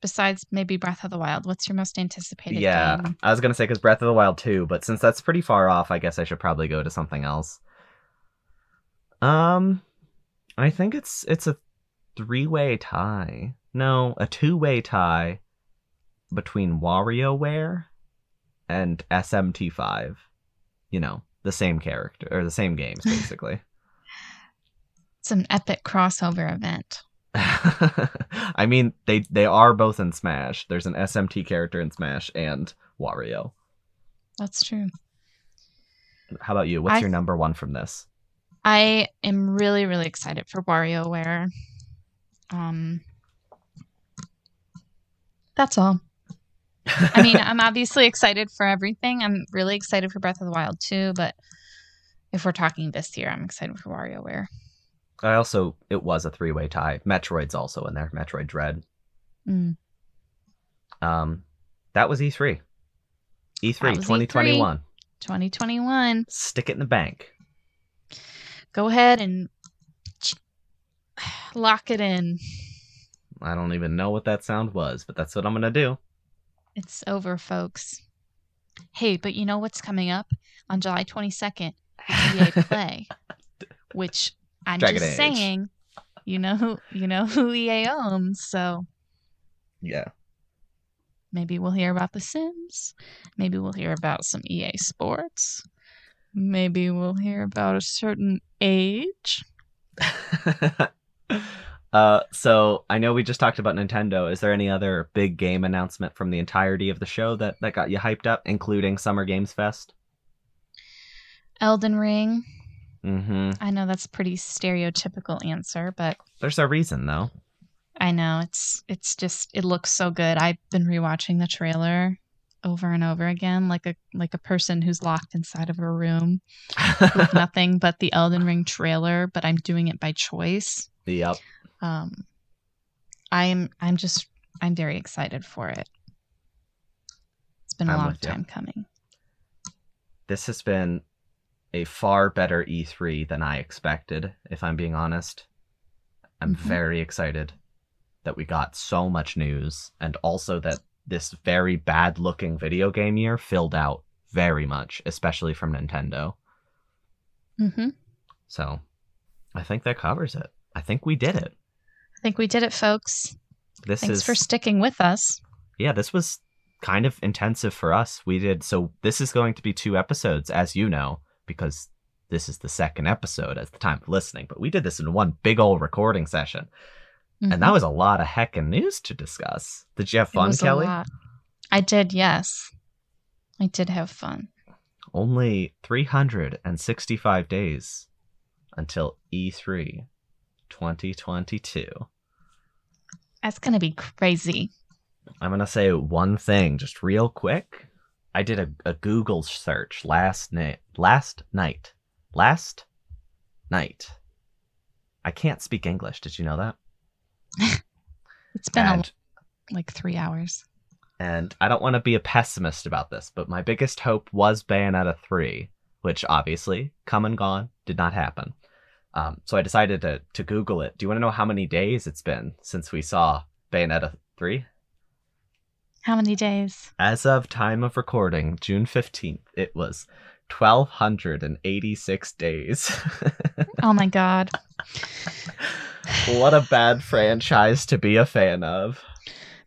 Besides maybe Breath of the Wild, what's your most anticipated game? yeah, game? I was gonna say because Breath of the Wild too, but since that's pretty far off, I guess I should probably go to something else. Um, I think it's it's a three way tie. No, a two way tie between WarioWare and SMT5. You know, the same character or the same games basically. It's an epic crossover event. I mean, they they are both in Smash. There's an SMT character in Smash and Wario. That's true. How about you? What's I- your number one from this? I am really, really excited for WarioWare. Um, that's all. I mean, I'm obviously excited for everything. I'm really excited for Breath of the Wild too, but if we're talking this year, I'm excited for WarioWare. I also it was a three way tie. Metroid's also in there. Metroid Dread. Mm. Um, that was E3. E3 That was E 2021. 2021. Stick it in the bank. Go ahead and lock it in. I don't even know what that sound was, but that's what I'm gonna do. It's over, folks. Hey, but you know what's coming up on July 22nd? EA Play, which I'm Dragon just Age. saying, you know who you know who EA owns, so Yeah. maybe we'll hear about The Sims. Maybe we'll hear about some EA Sports. Maybe we'll hear about a certain age. uh, so I know we just talked about Nintendo. Is there any other big game announcement from the entirety of the show that that got you hyped up, including Summer Games Fest? Elden Ring. Mm-hmm. I know that's a pretty stereotypical answer, but There's a reason though. I know it's it's just it looks so good. I've been rewatching the trailer over and over again, like a like a person who's locked inside of a room with nothing but the Elden Ring trailer, but I'm doing it by choice. yep. Um, I'm I'm just I'm very excited for it. It's been a I'm long time coming. This has been a far better E3 than I expected, if I'm being honest. I'm Mhm. very excited that we got so much news and also that this very bad looking video game year filled out very much, especially from Nintendo. hmm So I think that covers it. I think we did it. I think we did it, folks. This Thanks is for sticking with us. yeah, this was kind of intensive for us. We did so this is going to be two episodes, as you know, because this is the second episode as the time of listening, but we did this in one big old recording session. And that Mhm. was a lot of heckin' news to discuss. Did you have fun, Kelly? I did, yes. I did have fun. Only 365 days until E E3 2022. That's gonna be crazy. I'm going to say one thing just real quick. I did a, a Google search last night. Last night. Last night. I can't speak English. Did you know that? It's been And, a, like three hours. and I don't want to be a pessimist about this, but my biggest hope was Bayonetta 3, which obviously, come and gone, did not happen. Um, so I decided to, to Google it. Do you want to know how many days it's been since we saw Bayonetta 3? How many days? As of time of recording, June 15th, it was 1,286 days. Oh my god. what a bad franchise to be a fan of.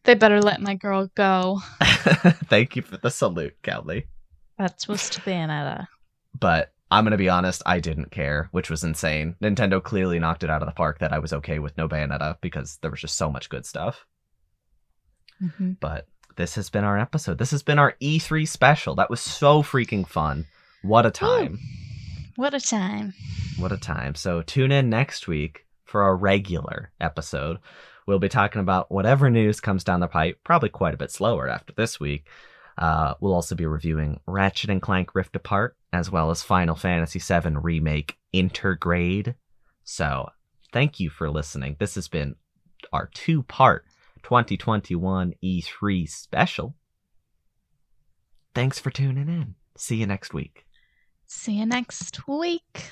They better let my girl go. Thank you for the salute, Kelly. That's supposed to be Bayonetta. But I'm going to be honest, I didn't care, which was insane. Nintendo clearly knocked it out of the park that I was okay with no Bayonetta because there was just so much good stuff. hmm But this has been our episode. This has been our E3 special. That was so freaking fun. What a time. What a time. What a time. So tune in next week for our regular episode. We'll be talking about whatever news comes down the pipe, probably quite a bit slower after this week. Uh, we'll also be reviewing Ratchet and Clank Rift Apart, as well as Final Fantasy VII Remake Intergrade. So thank you for listening. This has been our two part 2021 E3 special. Thanks for tuning in. See you next week. See you next week.